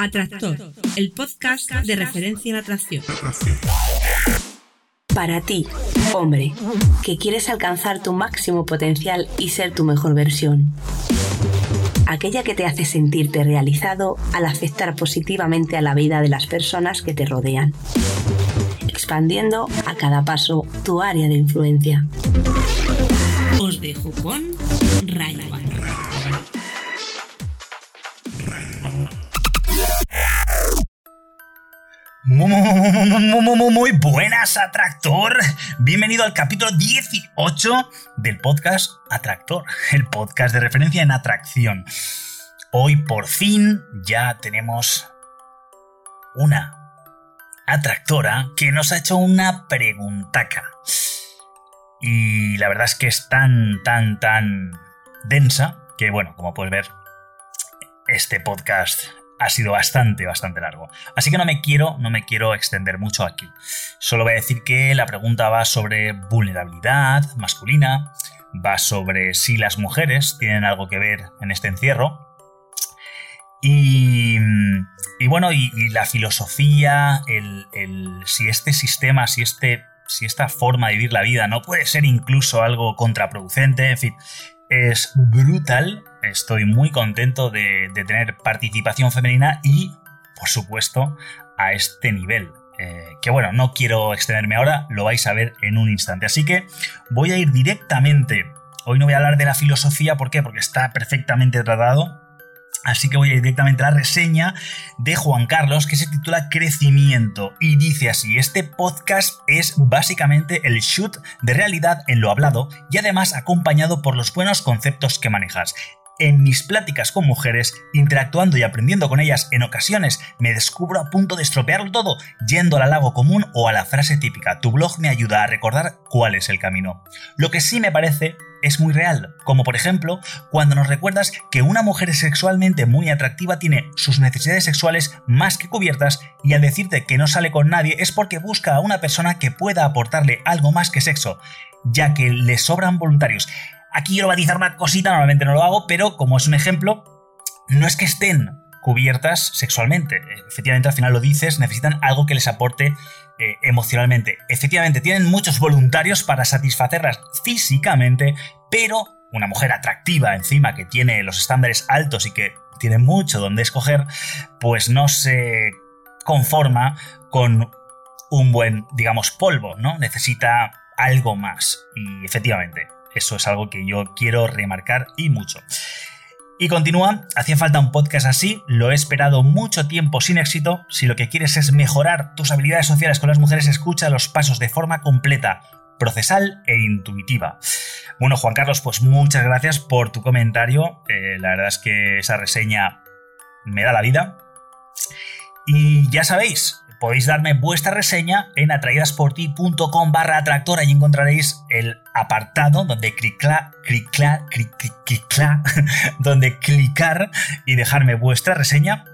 Atractor, el podcast de referencia en atracción. Para ti, hombre, que quieres alcanzar tu máximo potencial y ser tu mejor versión. Aquella que te hace sentirte realizado al afectar positivamente a la vida de las personas que te rodean. Expandiendo a cada paso tu área de influencia. Os dejo con Rayman. Muy, buenas, Atractor. Bienvenido al capítulo 18 del podcast Atractor, el podcast de referencia en atracción. Hoy por fin ya tenemos una atractora que nos ha hecho una preguntaca. Y la verdad es que es tan, tan, tan densa que, bueno, como puedes ver, este podcast ha sido bastante, bastante largo. Así que no me quiero, no me quiero extender mucho aquí. Solo voy a decir que la pregunta va sobre vulnerabilidad masculina, va sobre si las mujeres tienen algo que ver en este encierro. Y, bueno, y, la filosofía, el, si este sistema, si, este, si esta forma de vivir la vida no puede ser incluso algo contraproducente, en fin, es brutal estoy muy contento de, tener participación femenina y, por supuesto, a este nivel. Eh, que bueno, no quiero extenderme ahora, lo vais a ver en un instante. Así que voy a ir directamente. Hoy no voy a hablar de la filosofía, ¿por qué? Porque está perfectamente tratado. Así que voy a ir directamente a la reseña de Juan Carlos que se titula Crecimiento y dice así, este podcast es básicamente el shoot de realidad en lo hablado y además acompañado por los buenos conceptos que manejas. En mis pláticas con mujeres, interactuando y aprendiendo con ellas en ocasiones, me descubro a punto de estropearlo todo, yendo al halago común o a la frase típica. Tu blog me ayuda a recordar cuál es el camino. Lo que sí me parece es muy real, como por ejemplo cuando nos recuerdas que una mujer sexualmente muy atractiva tiene sus necesidades sexuales más que cubiertas y al decirte que no sale con nadie es porque busca a una persona que pueda aportarle algo más que sexo, ya que le sobran voluntarios. Aquí quiero batizar una cosita, normalmente no lo hago, pero como es un ejemplo, no es que estén cubiertas sexualmente. Efectivamente, al final lo dices, necesitan algo que les aporte eh, emocionalmente. Efectivamente, tienen muchos voluntarios para satisfacerlas físicamente, pero una mujer atractiva encima que tiene los estándares altos y que tiene mucho donde escoger, pues no se conforma con un buen, digamos, polvo, ¿no? Necesita algo más. Y efectivamente, eso es algo que yo quiero remarcar y mucho. Y continúa, hacía falta un podcast así, lo he esperado mucho tiempo sin éxito, si lo que quieres es mejorar tus habilidades sociales con las mujeres, escucha los pasos de forma completa, procesal e intuitiva. Bueno, Juan Carlos, pues muchas gracias por tu comentario, eh, la verdad es que esa reseña me da la vida. Y ya sabéis, podéis darme vuestra reseña en atraidasporti.com barra atractor. Allí encontraréis el apartado donde clicar, clicar, clicar, donde clicar y dejarme vuestra reseña.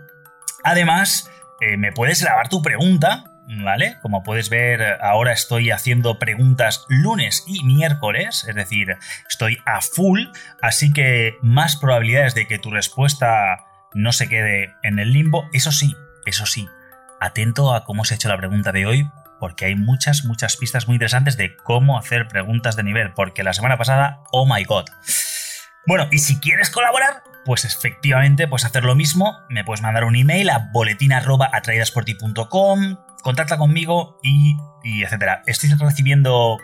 Además, eh, me puedes grabar tu pregunta, ¿vale? Como puedes ver, ahora estoy haciendo preguntas lunes y miércoles, es decir, estoy a full, así que más probabilidades de que tu respuesta no se quede en el limbo. Eso sí, eso sí, atento a cómo se ha hecho la pregunta de hoy, porque hay muchas, muchas pistas muy interesantes de cómo hacer preguntas de nivel, porque la semana pasada, oh my god. Bueno, y si quieres colaborar, pues efectivamente puedes hacer lo mismo, me puedes mandar un email a boletín.atraidasporti.com, contacta conmigo y, y etcétera. Estoy recibiendo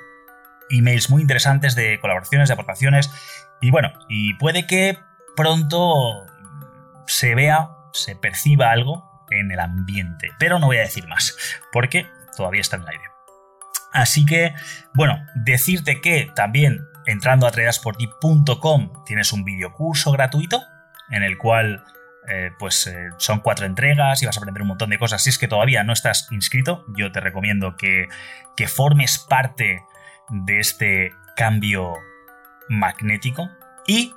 emails muy interesantes de colaboraciones, de aportaciones, y bueno, y puede que pronto se vea, se perciba algo en el ambiente. Pero no voy a decir más, porque todavía está en el aire. Así que, bueno, decirte que también entrando a tradeasporti.com tienes un curso gratuito en el cual eh, pues eh, son cuatro entregas y vas a aprender un montón de cosas. Si es que todavía no estás inscrito, yo te recomiendo que, que formes parte de este cambio magnético y,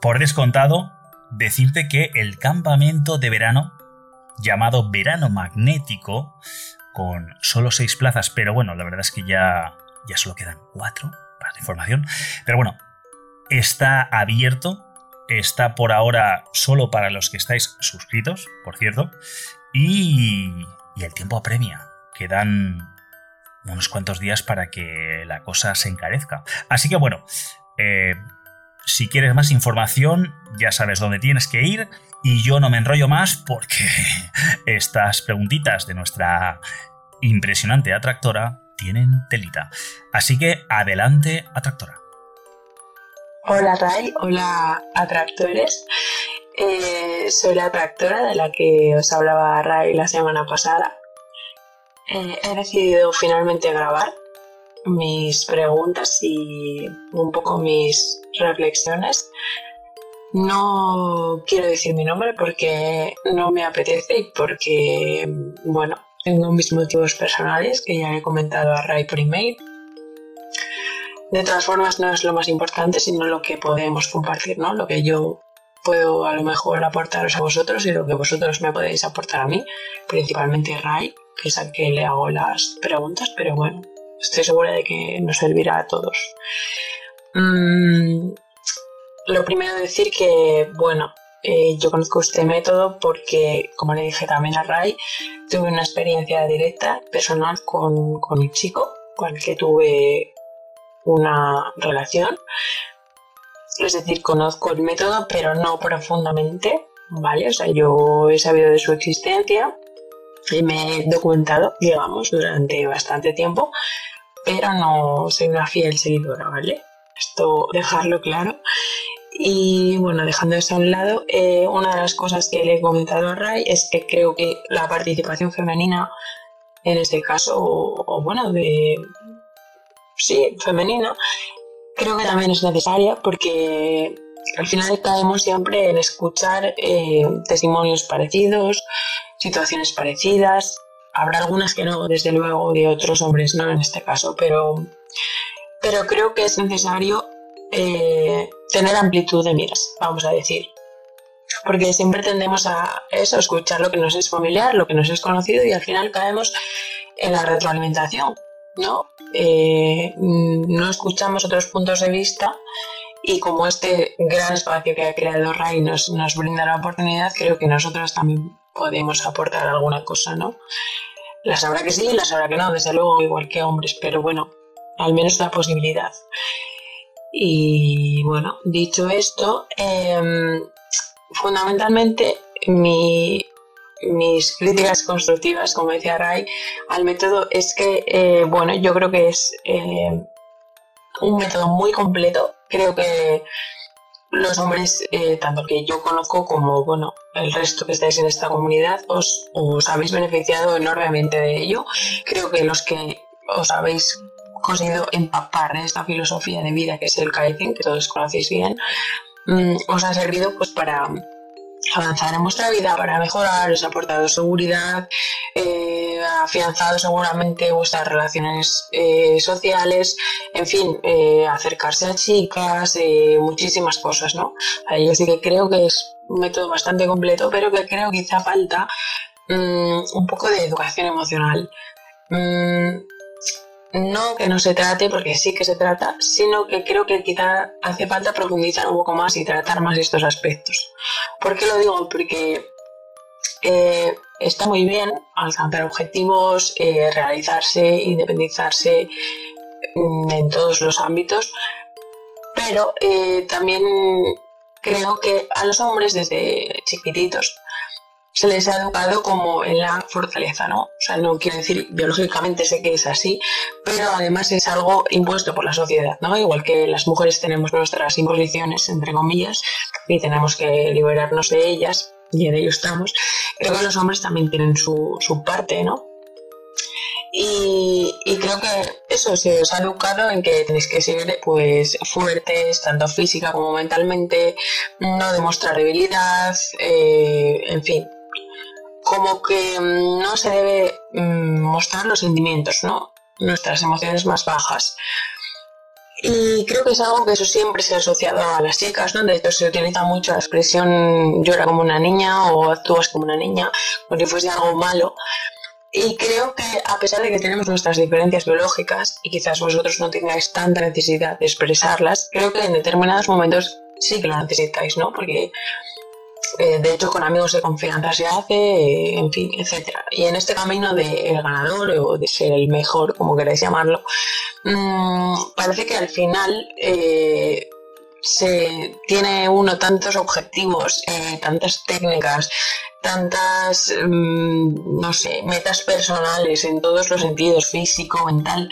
por descontado, decirte que el campamento de verano llamado Verano Magnético, con solo seis plazas, pero bueno, la verdad es que ya, ya solo quedan cuatro para la información. Pero bueno, está abierto está por ahora solo para los que estáis suscritos, por cierto. Y, y el tiempo apremia. Quedan unos cuantos días para que la cosa se encarezca. Así que bueno, eh, si quieres más información, ya sabes dónde tienes que ir. Y yo no me enrollo más porque estas preguntitas de nuestra impresionante atractora tienen telita. Así que adelante, atractora. Hola Ray, hola atractores. Eh, soy la atractora de la que os hablaba Ray la semana pasada. Eh, he decidido finalmente grabar mis preguntas y un poco mis reflexiones. No quiero decir mi nombre porque no me apetece y porque, bueno, tengo mis motivos personales que ya he comentado a Ray por email. De todas formas, no es lo más importante, sino lo que podemos compartir, ¿no? Lo que yo puedo a lo mejor aportaros a vosotros y lo que vosotros me podéis aportar a mí, principalmente Ray, que es a que le hago las preguntas, pero bueno, estoy segura de que nos servirá a todos. Mm, lo primero decir que, bueno, eh, yo conozco este método porque, como le dije también a Ray, tuve una experiencia directa, personal, con, con un chico con el que tuve una relación. Es decir, conozco el método, pero no profundamente, ¿vale? O sea, yo he sabido de su existencia y me he documentado, digamos, durante bastante tiempo, pero no soy una fiel seguidora, ¿vale? Esto dejarlo claro. Y bueno, dejando eso a un lado, eh, una de las cosas que le he comentado a Ray es que creo que la participación femenina, en este caso, o, bueno, de. Sí, femenina, creo que también es necesaria porque al final caemos siempre en escuchar eh, testimonios parecidos, situaciones parecidas. Habrá algunas que no, desde luego, de otros hombres, no en este caso, pero, pero creo que es necesario eh, tener amplitud de miras, vamos a decir. Porque siempre tendemos a eso, escuchar lo que nos es familiar, lo que nos es conocido y al final caemos en la retroalimentación, ¿no? Eh, no escuchamos otros puntos de vista y como este gran espacio que ha creado Ray nos, nos brinda la oportunidad, creo que nosotros también podemos aportar alguna cosa, ¿no? Las habrá que sí, las habrá que no, desde luego, igual que hombres, pero bueno, al menos la posibilidad. Y bueno, dicho esto, em, fundamentalmente mis críticas constructivas, como decía Ray, al método es que, eh, bueno, yo creo que es em, un método muy completo. Creo que los hombres, eh, tanto que yo conozco como bueno, el resto que estáis en esta comunidad, os, habéis beneficiado enormemente de ello. Creo que los que os habéis conseguido empapar de esta filosofía de vida que es el Kaizen, que todos conocéis bien, mm, os ha servido pues para avanzar en vuestra vida, para mejorar, os ha aportado seguridad, eh, afianzado seguramente vuestras relaciones eh, sociales, en fin, eh, acercarse a chicas, muchísimas cosas, ¿no? Yo sí que creo que es un método bastante completo, pero que creo que quizá falta mm, un poco de educación emocional. Mm, no que no se trate, porque sí que se trata, sino que creo que quizá hace falta profundizar un poco más y tratar más estos aspectos. ¿Por qué lo digo? Porque eh, está muy bien alcanzar objetivos, eh, realizarse, independizarse mm, en todos los ámbitos, pero eh, también creo que a los hombres desde chiquititos se les ha educado como en la fortaleza, ¿no? O sea, no quiero decir biológicamente sé que es así, pero además es algo impuesto por la sociedad, ¿no? Igual que las mujeres tenemos nuestras imposiciones, entre comillas, y tenemos que liberarnos de ellas, y en ello estamos, creo que los hombres también tienen su, su parte, ¿no? Y, creo que eso se os ha educado en que tenéis que ser pues fuertes, tanto física como mentalmente, no demostrar debilidad, eh, en fin, como que mm, no se debe mm, mostrar los sentimientos, ¿no? Nuestras emociones más bajas. Y creo que es algo que eso siempre se ha asociado a las chicas, ¿no? De hecho, se utiliza mucho la expresión llora como una niña o actúas como una niña, si fuese algo malo. Y creo que a pesar de que tenemos nuestras diferencias biológicas y quizás vosotros no tengáis tanta necesidad de expresarlas, creo que en determinados momentos sí que lo necesitáis, ¿no? Porque eh, de hecho con amigos de confianza se hace, en fin, etcétera. Y en este camino de el ganador o de ser el mejor, como queráis llamarlo, mmm, parece que al final eh, se tiene uno tantos objetivos, eh, tantas técnicas, tantas, mm, no sé, metas personales en todos los sentidos, físico, mental,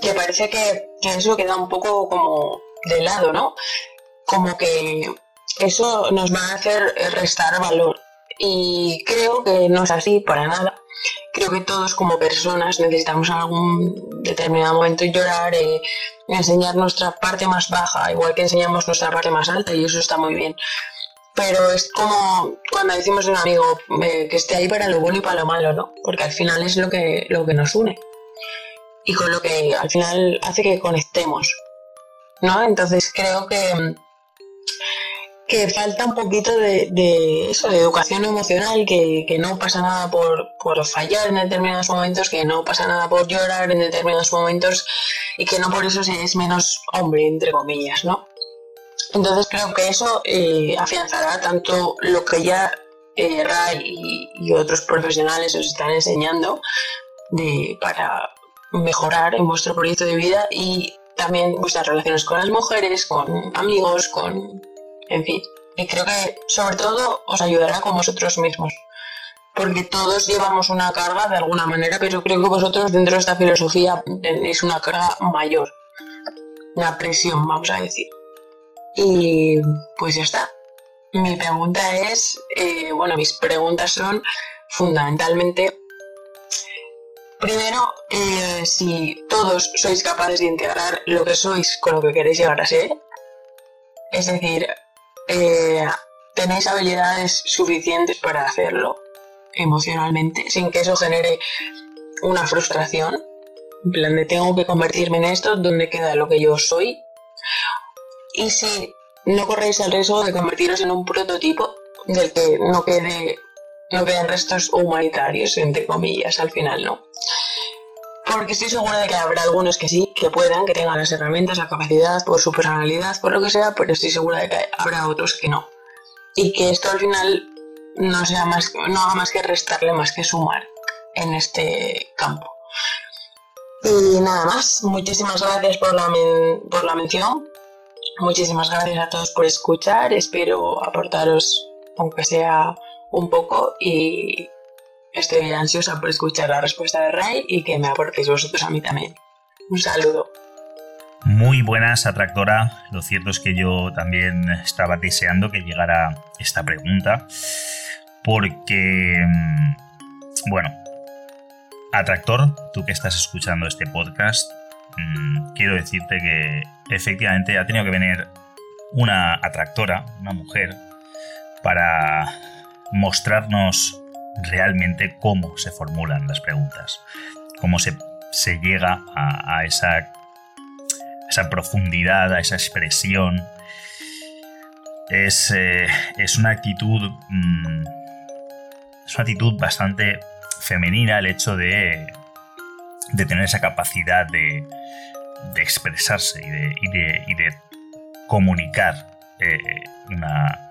que parece que eso queda un poco como de lado, ¿no? Como que eso nos va a hacer restar valor. Y creo que no es así para nada. Creo que todos como personas necesitamos en algún determinado momento llorar, eh, enseñar nuestra parte más baja, igual que enseñamos nuestra parte más alta y eso está muy bien. Pero es como cuando decimos de un amigo eh, que esté ahí para lo bueno y para lo malo, ¿no? Porque al final es lo que, lo que nos une y con lo que al final hace que conectemos, ¿no? Entonces creo que que falta un poquito de, eso, de educación emocional, que, no pasa nada por, por, fallar en determinados momentos, que no pasa nada por llorar en determinados momentos y que no por eso se es menos hombre, entre comillas, ¿no? Entonces creo que eso eh, afianzará tanto lo que ya eh, Ray y, otros profesionales os están enseñando de, para mejorar en vuestro proyecto de vida y también vuestras relaciones con las mujeres, con amigos, con en fin. Y creo que sobre todo os ayudará con vosotros mismos. Porque todos llevamos una carga de alguna manera, pero creo que vosotros dentro de esta filosofía tenéis una carga mayor. Una presión, vamos a decir. Y pues ya está. Mi pregunta es, eh, bueno, mis preguntas son fundamentalmente, primero, eh, si todos sois capaces de integrar lo que sois con lo que queréis llegar a ser. Es decir, eh, tenéis habilidades suficientes para hacerlo emocionalmente, sin que eso genere una frustración. En plan de tengo que convertirme en esto, ¿dónde queda lo que yo soy? Y si no corréis el riesgo de convertiros en un prototipo del que no quede no queden restos humanitarios, entre comillas, al final no. Porque estoy segura de que habrá algunos que sí, que puedan, que tengan las herramientas, la capacidad, por su personalidad, por lo que sea, pero estoy segura de que habrá otros que no. Y que esto al final no sea más, no haga más que restarle, más que sumar en este campo. Y nada más, muchísimas gracias por la, por la mención. Muchísimas gracias a todos por escuchar. Espero aportaros, aunque sea un poco, y Estoy ansiosa por escuchar la respuesta de Ray y que me aportéis vosotros a mí también. Un saludo. Muy buenas, atractora. Lo cierto es que yo también estaba deseando que llegara esta pregunta porque, mm, bueno, atractor, tú que estás escuchando este podcast, mm, quiero decirte que efectivamente ha tenido que venir una atractora, una mujer, para mostrarnos realmente cómo se formulan las preguntas, cómo se, llega a, esa, esa, profundidad, a esa expresión. Es, eh, una actitud. Mm, es una actitud bastante femenina el hecho de, de tener esa capacidad de, expresarse y de, comunicar eh, una,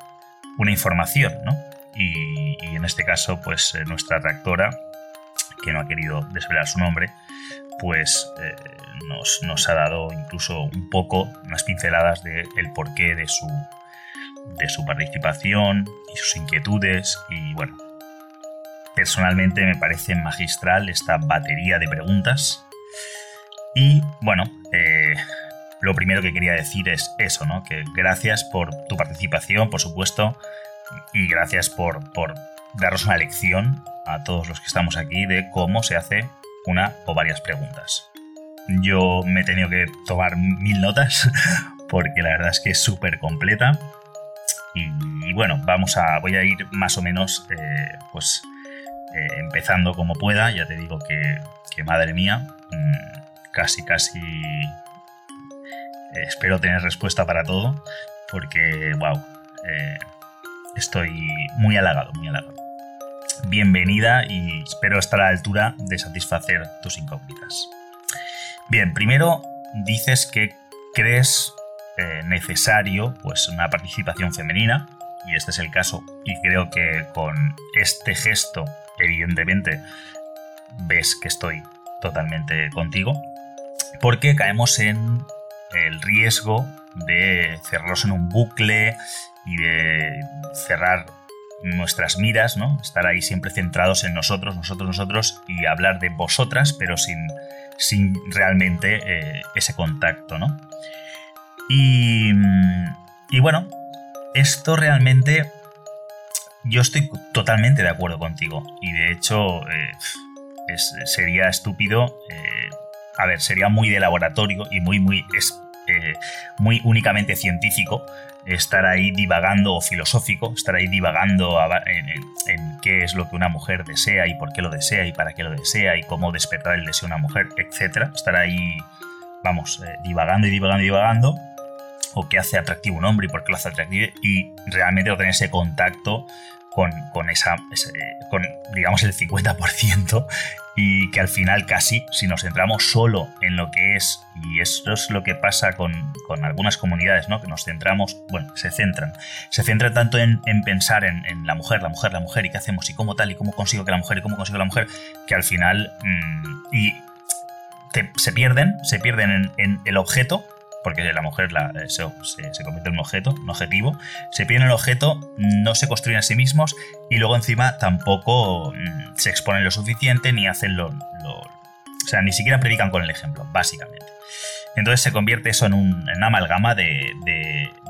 una información, ¿no? Y, en este caso pues eh, nuestra tractora, que no ha querido desvelar su nombre, pues eh, nos, ha dado incluso un poco unas pinceladas del porqué de su, de su participación y sus inquietudes y bueno, personalmente me parece magistral esta batería de preguntas y bueno, eh, lo primero que quería decir es eso, ¿no? Que gracias por tu participación, por supuesto, y gracias por, por daros una lección a todos los que estamos aquí de cómo se hace una o varias preguntas. Yo me he tenido que tomar mil notas porque la verdad es que es súper completa. Y, bueno, vamos a. voy a ir más o menos eh, pues eh, empezando como pueda. Ya te digo que, que madre mía, mm, casi casi espero tener respuesta para todo. Porque, wow, Estoy muy halagado, muy halagado. Bienvenida y espero estar a la altura de satisfacer tus incógnitas. Bien, primero dices que crees eh, necesario pues una participación femenina y este es el caso y creo que con este gesto evidentemente ves que estoy totalmente contigo porque caemos en el riesgo de cerrarnos en un bucle y de cerrar nuestras miras, ¿no? Estar ahí siempre centrados en nosotros, nosotros, nosotros y hablar de vosotras, pero sin, sin realmente eh, ese contacto, ¿no? Y, y bueno, esto realmente yo estoy totalmente de acuerdo contigo y de hecho eh, sería estúpido, eh, a ver, sería muy de laboratorio y muy, muy, muy únicamente científico estar ahí divagando o filosófico, estar ahí divagando en, qué es lo que una mujer desea y por qué lo desea y para qué lo desea y cómo despertar el deseo de una mujer, etc. Estar ahí, vamos, eh, divagando y divagando y divagando, o qué hace atractivo un hombre y por qué lo hace atractivo, y realmente tener ese contacto con, con esa, con, digamos, el 50% y que al final casi, si nos centramos solo en lo que es, y esto es lo que pasa con, algunas comunidades, ¿no? que nos centramos, bueno, se centran, se centran tanto en, pensar en, la mujer, la mujer, la mujer, y qué hacemos, y cómo tal, y cómo consigo que la mujer, y cómo consigo la mujer, que al final, mm, y se pierden, se pierden en el objeto porque la mujer la, se, convierte en un objeto, un objetivo, se piden el objeto, no se construyen a sí mismos y luego encima tampoco mm, se exponen lo suficiente ni hacen lo, O sea, ni siquiera predican con el ejemplo, básicamente. Entonces se convierte eso en, una amalgama de,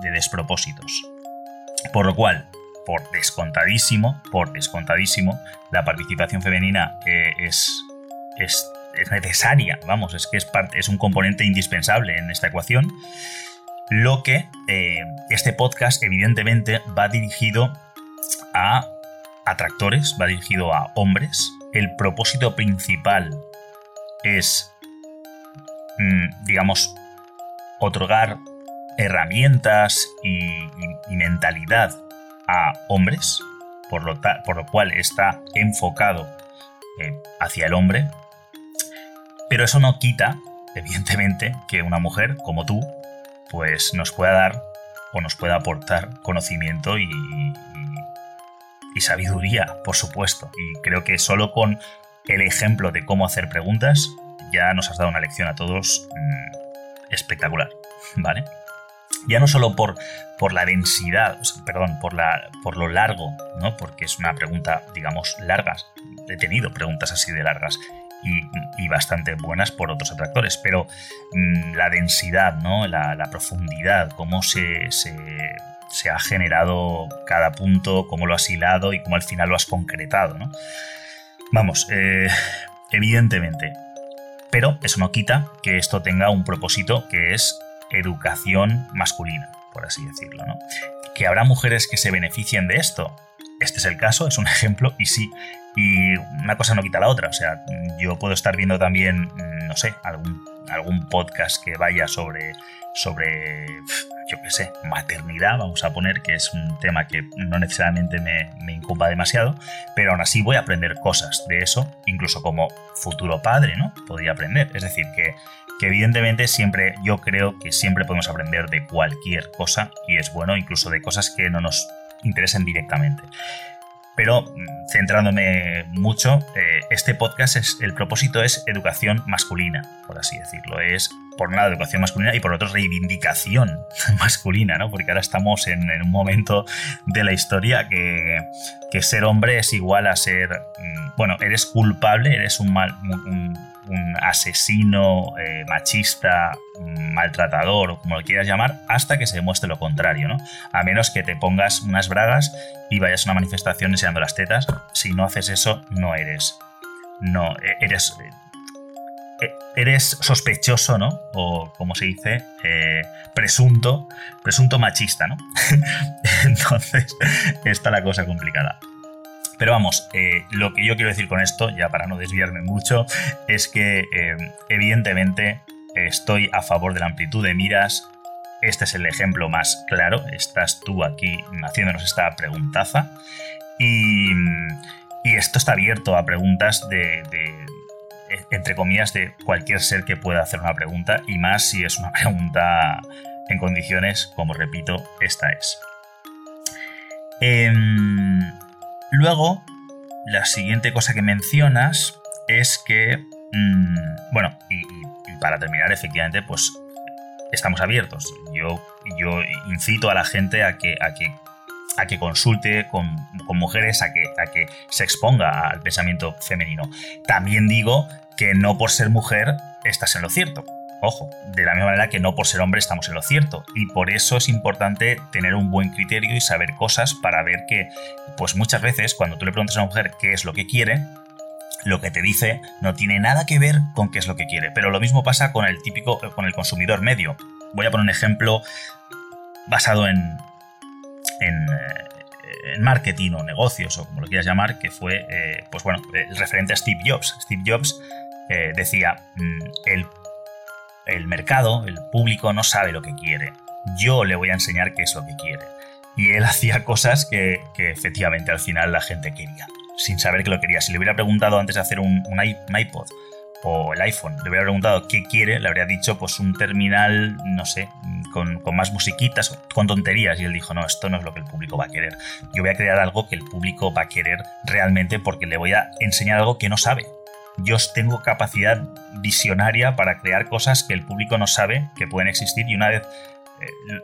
despropósitos. Por lo cual, por descontadísimo, por descontadísimo, la participación femenina eh, es, es es necesaria, vamos, es que es, parte, es un componente indispensable en esta ecuación. Lo que eh, este podcast evidentemente va dirigido a atractores, va dirigido a hombres. El propósito principal es, mm, digamos, otorgar herramientas y, mentalidad a hombres, por lo, por lo cual está enfocado eh, hacia el hombre, pero eso no quita, evidentemente, que una mujer como tú, pues nos pueda dar o nos pueda aportar conocimiento y, sabiduría, por supuesto. Y creo que solo con el ejemplo de cómo hacer preguntas ya nos has dado una lección a todos mm, espectacular, ¿vale? Ya no solo por, por la densidad, perdón, por, la, por lo largo, ¿no? Porque es una pregunta, digamos, larga. He tenido preguntas así de largas y, bastante buenas por otros atractores, pero mm, la densidad, ¿no? la, profundidad, cómo se, se, ha generado cada punto, cómo lo has hilado y cómo al final lo has concretado. ¿no? Vamos, eh, evidentemente, pero eso no quita que esto tenga un propósito que es educación masculina, por así decirlo. ¿no? Que habrá mujeres que se beneficien de esto. Este es el caso, es un ejemplo, y sí, y una cosa no quita la otra. O sea, yo puedo estar viendo también, no sé, algún, algún podcast que vaya sobre, sobre, yo qué sé, maternidad, vamos a poner, que es un tema que no necesariamente me, me incumba demasiado, pero aún así voy a aprender cosas de eso, incluso como futuro padre, ¿no? Podría aprender. Es decir, que, que evidentemente siempre, yo creo que siempre podemos aprender de cualquier cosa y es bueno, incluso de cosas que no nos interesen directamente pero mm, centrándome mucho, eh, este podcast es el propósito es educación masculina, por así decirlo. Es por un educación masculina y por otro reivindicación masculina, ¿no? Porque ahora estamos en, un momento de la historia que, ser hombre es igual a ser, mm, bueno, eres culpable, eres un mal, asesino eh, machista, maltratador como lo quieras llamar, hasta que se demuestre lo contrario, ¿no? A menos que te pongas unas bragas y vayas a una manifestación enseñando las tetas. Si no haces eso, no eres. No, e-, eres. E-, eres sospechoso, ¿no? O como se dice, eh, presunto, presunto machista, ¿no? Entonces, está la cosa complicada. Pero vamos, eh, lo que yo quiero decir con esto, ya para no desviarme mucho, es que eh, evidentemente estoy a favor de la amplitud de miras. Este es el ejemplo más claro. Estás tú aquí haciéndonos esta preguntaza. Y, esto está abierto a preguntas de, entre comillas, de cualquier ser que pueda hacer una pregunta. Y más si es una pregunta en condiciones como repito, esta es. Em, luego, la siguiente cosa que mencionas es que, mm, bueno, y, para terminar, efectivamente, pues estamos abiertos. Yo, yo incito a la gente a que, a que, a que consulte con, mujeres, a que, a que se exponga al pensamiento femenino. También digo que no por ser mujer estás en lo cierto. Ojo, de la misma manera que no por ser hombre estamos en lo cierto. Y por eso es importante tener un buen criterio y saber cosas para ver que, pues muchas veces, cuando tú le preguntas a una mujer qué es lo que quiere, lo que te dice no tiene nada que ver con qué es lo que quiere. Pero lo mismo pasa con el típico, con el consumidor medio. Voy a poner un ejemplo basado en, en, eh, marketing o negocios o como lo quieras llamar, que fue, eh, pues bueno, el referente a Steve Jobs. Steve Jobs eh, decía, mm, el el mercado, el público no sabe lo que quiere. Yo le voy a enseñar qué es lo que quiere. Y él hacía cosas que, efectivamente al final la gente quería, sin saber que lo quería. Si le hubiera preguntado antes de hacer un, iPod o el iPhone, le hubiera preguntado qué quiere, le habría dicho pues un terminal, no sé, con, con, más musiquitas, con tonterías. Y él dijo, no, esto no es lo que el público va a querer. Yo voy a crear algo que el público va a querer realmente porque le voy a enseñar algo que no sabe yo tengo capacidad visionaria para crear cosas que el público no sabe que pueden existir y una vez eh,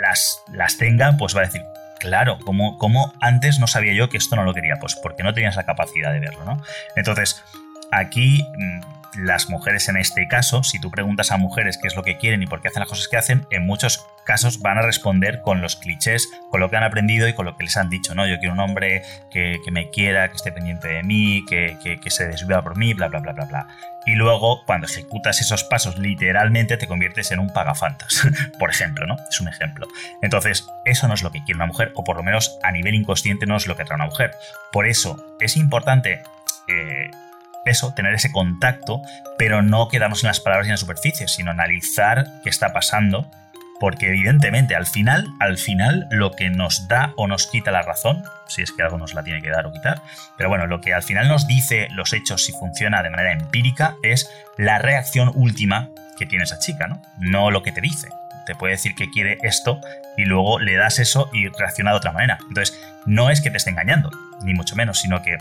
las, las tenga, pues va a decir, claro, como, como antes no sabía yo que esto no lo quería? Pues porque no tenías la capacidad de verlo, ¿no? Entonces, aquí mm, las mujeres en este caso, si tú preguntas a mujeres qué es lo que quieren y por qué hacen las cosas que hacen, en muchos casos van a responder con los clichés, con lo que han aprendido y con lo que les han dicho, ¿no? Yo quiero un hombre que, me quiera, que esté pendiente de mí, que, se desviva por mí, bla, bla, bla, bla, bla. Y luego, cuando ejecutas esos pasos, literalmente te conviertes en un pagafantas, por ejemplo, ¿no? Es un ejemplo. Entonces, eso no es lo que quiere una mujer, o por lo menos a nivel inconsciente no es lo que trae una mujer. Por eso, es importante... Eh, eso, tener ese contacto, pero no quedarnos en las palabras y en la superficie, sino analizar qué está pasando porque evidentemente al final, al final lo que nos da o nos quita la razón, si es que algo nos la tiene que dar o quitar, pero bueno, lo que al final nos dice los hechos si funciona de manera empírica es la reacción última que tiene esa chica, ¿no? No lo que te dice. Te puede decir que quiere esto y luego le das eso y reacciona de otra manera. Entonces, no es que te esté engañando, ni mucho menos, sino que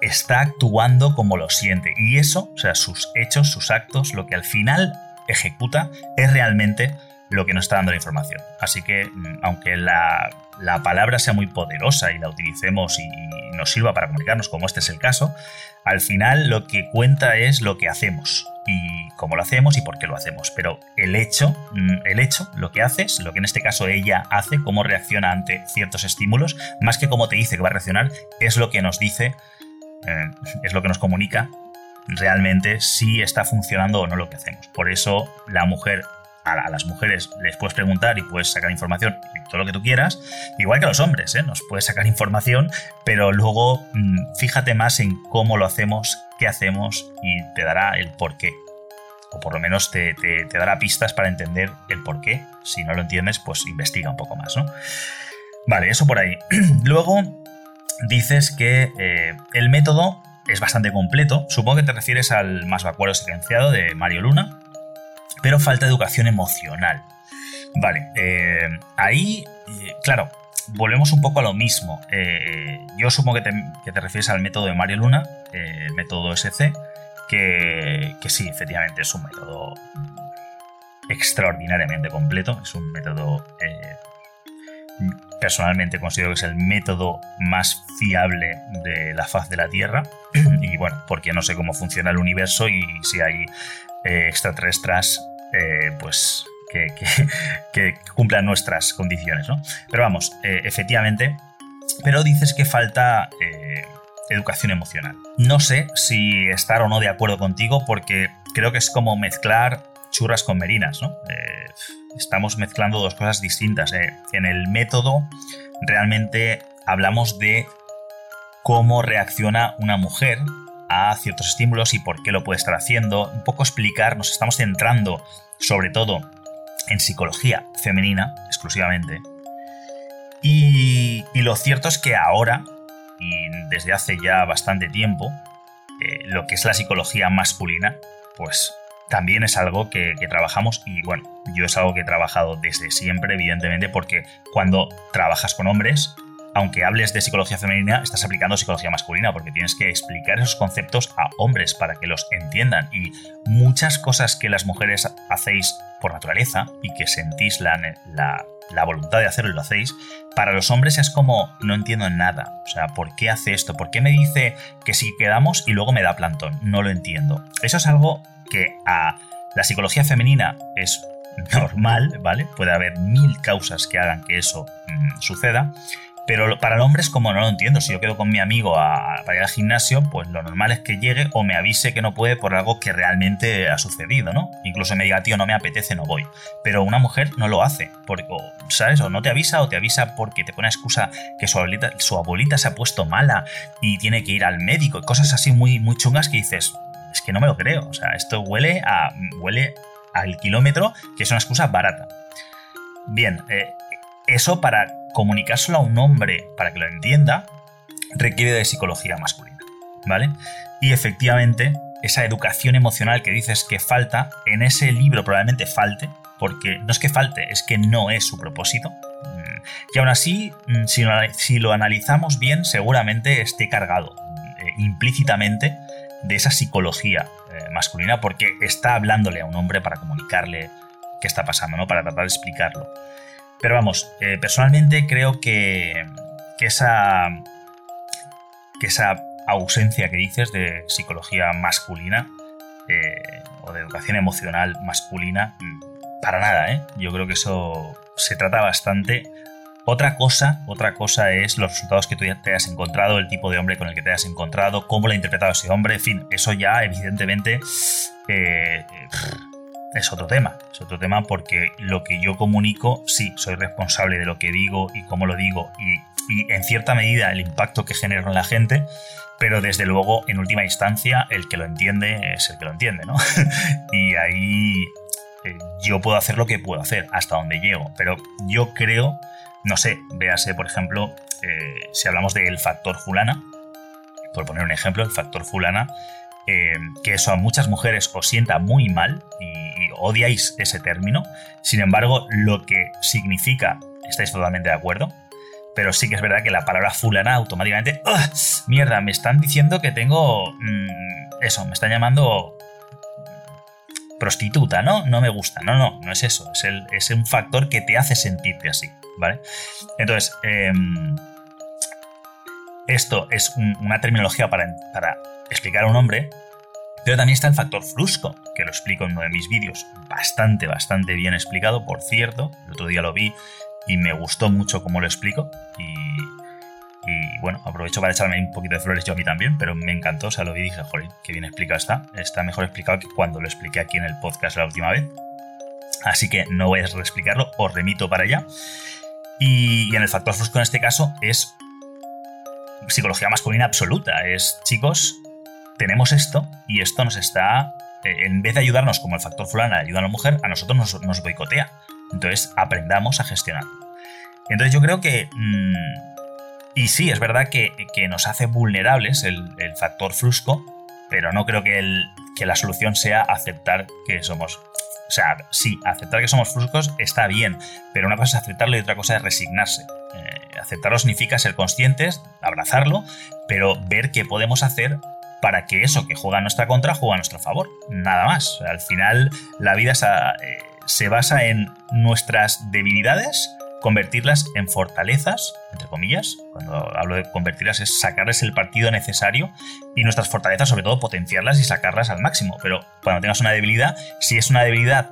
está actuando como lo siente. Y eso, o sea, sus hechos, sus actos, lo que al final ejecuta es realmente lo que nos está dando la información. Así que, mm, aunque la, palabra sea muy poderosa y la utilicemos y, nos sirva para comunicarnos, como este es el caso, al final lo que cuenta es lo que hacemos y cómo lo hacemos y por qué lo hacemos. Pero el hecho, mm, el hecho, lo que haces, lo que en este caso ella hace, cómo reacciona ante ciertos estímulos, más que cómo te dice que va a reaccionar, es lo que nos dice, eh, es lo que nos comunica realmente si está funcionando o no lo que hacemos. Por eso la mujer, a, las mujeres les puedes preguntar y puedes sacar información todo lo que tú quieras, igual que a los hombres, ¿eh? nos puedes sacar información, pero luego mm, fíjate más en cómo lo hacemos, qué hacemos y te dará el por qué. O por lo menos te, dará pistas para entender el por qué. Si no lo entiendes, pues investiga un poco más, ¿no? Vale, eso por ahí. Luego dices que eh, el método es bastante completo. Supongo que te refieres al más vacuero silenciado de Mario Luna, pero falta educación emocional. Vale, eh, ahí, eh, claro, volvemos un poco a lo mismo. Eh, yo supongo que te, refieres al método de Mario Luna, el método SC, que, sí, efectivamente es un método extraordinariamente completo, es un método personalmente considero que es el método más fiable de la faz de la Tierra. y bueno, porque no sé cómo funciona el universo y si hay extraterrestres, eh, pues que, cumplan nuestras condiciones, ¿no? Pero vamos, eh, efectivamente, pero dices que falta educación emocional. No sé si estar o no de acuerdo contigo porque creo que es como mezclar churras con merinas, ¿no? estamos mezclando dos cosas distintas. Eh. En el método realmente hablamos de cómo reacciona una mujer a ciertos estímulos y por qué lo puede estar haciendo. Un poco explicar, nos estamos centrando sobre todo en psicología femenina exclusivamente. Y, lo cierto es que ahora, y desde hace ya bastante tiempo, eh, lo que es la psicología masculina, pues también es algo que, trabajamos y bueno, yo es algo que he trabajado desde siempre, evidentemente, porque cuando trabajas con hombres, aunque hables de psicología femenina, estás aplicando psicología masculina, porque tienes que explicar esos conceptos a hombres para que los entiendan. Y muchas cosas que las mujeres hacéis por naturaleza y que sentís la, la, la voluntad de hacerlo y lo hacéis, para los hombres es como no entiendo nada. O sea, ¿por qué hace esto? ¿Por qué me dice que si quedamos y luego me da plantón? No lo entiendo. Eso es algo que a la psicología femenina es normal, ¿vale? Puede haber mil causas que hagan que eso mm, suceda. Pero para el hombre es como no lo entiendo. Si yo quedo con mi amigo a, para ir al gimnasio, pues lo normal es que llegue o me avise que no puede por algo que realmente ha sucedido, ¿no? Incluso me diga, tío, no me apetece, no voy. Pero una mujer no lo hace, porque, ¿sabes? O no te avisa o te avisa porque te pone excusa que su abuelita, su abuelita se ha puesto mala y tiene que ir al médico. Cosas así muy, muy chungas que dices, es que no me lo creo. O sea, esto huele huele al kilómetro, que es una excusa barata. Bien, eh, eso para comunicárselo a un hombre para que lo entienda, requiere de psicología masculina. ¿Vale? Y efectivamente, esa educación emocional que dices que falta, en ese libro probablemente falte, porque no es que falte, es que no es su propósito. Mm, y aún así, mm, si lo analizamos bien, seguramente esté cargado eh, implícitamente de esa psicología eh, masculina porque está hablándole a un hombre para comunicarle qué está pasando, ¿no? Para tratar de explicarlo. Pero vamos, eh, personalmente creo que, que, esa, que esa ausencia que dices de psicología masculina eh, o de educación emocional masculina, para nada, ¿eh? Yo creo que eso se trata bastante otra cosa, otra cosa es los resultados que tú te hayas encontrado, el tipo de hombre con el que te hayas encontrado, cómo lo ha interpretado ese hombre, en fin, eso ya evidentemente eh, es otro tema, es otro tema porque lo que yo comunico, sí, soy responsable de lo que digo y cómo lo digo y, en cierta medida el impacto que genero en la gente, pero desde luego en última instancia el que lo entiende es el que lo entiende, ¿no? y ahí eh, yo puedo hacer lo que puedo hacer, hasta donde llego, pero yo creo no sé, véase, por ejemplo, eh, si hablamos del factor fulana, por poner un ejemplo, el factor fulana, eh, que eso a muchas mujeres os sienta muy mal y, odiáis ese término, sin embargo, lo que significa, estáis totalmente de acuerdo, pero sí que es verdad que la palabra fulana automáticamente, mierda, me están diciendo que tengo... Mm, eso, me están llamando prostituta, ¿no? No me gusta. No, no, no es eso. Es, el, es un factor que te hace sentirte así. ¿vale? Entonces, em, esto es una terminología para, explicar a un hombre, pero también está el factor frusco, que lo explico en uno de mis vídeos, bastante, bastante bien explicado, por cierto, el otro día lo vi y me gustó mucho cómo lo explico y, bueno, aprovecho para echarme un poquito de flores yo a mí también, pero me encantó, o sea, lo vi y dije, joder, qué bien explicado está, está mejor explicado que cuando lo expliqué aquí en el podcast la última vez. Así que no voy a reexplicarlo, os remito para allá. Y, en el factor frusco en este caso es psicología masculina absoluta. Es, chicos, tenemos esto y esto nos está, eh, en vez de ayudarnos como el factor fulana ayuda a la mujer, a nosotros nos, boicotea. Entonces aprendamos a gestionar. Entonces yo creo que... Mm, y sí, es verdad que, nos hace vulnerables el, factor frusco, pero no creo que, que la solución sea aceptar que somos o sea, sí, aceptar que somos fruscos está bien, pero una cosa es aceptarlo y otra cosa es resignarse. Eh, aceptarlo significa ser conscientes, abrazarlo, pero ver qué podemos hacer para que eso que juega a nuestra contra juegue a nuestro favor. Nada más. al final, la vida eh, se basa en nuestras debilidades convertirlas en fortalezas, entre comillas. Cuando hablo de convertirlas es sacarles el partido necesario y nuestras fortalezas sobre todo potenciarlas y sacarlas al máximo. Pero cuando tengas una debilidad, si es una debilidad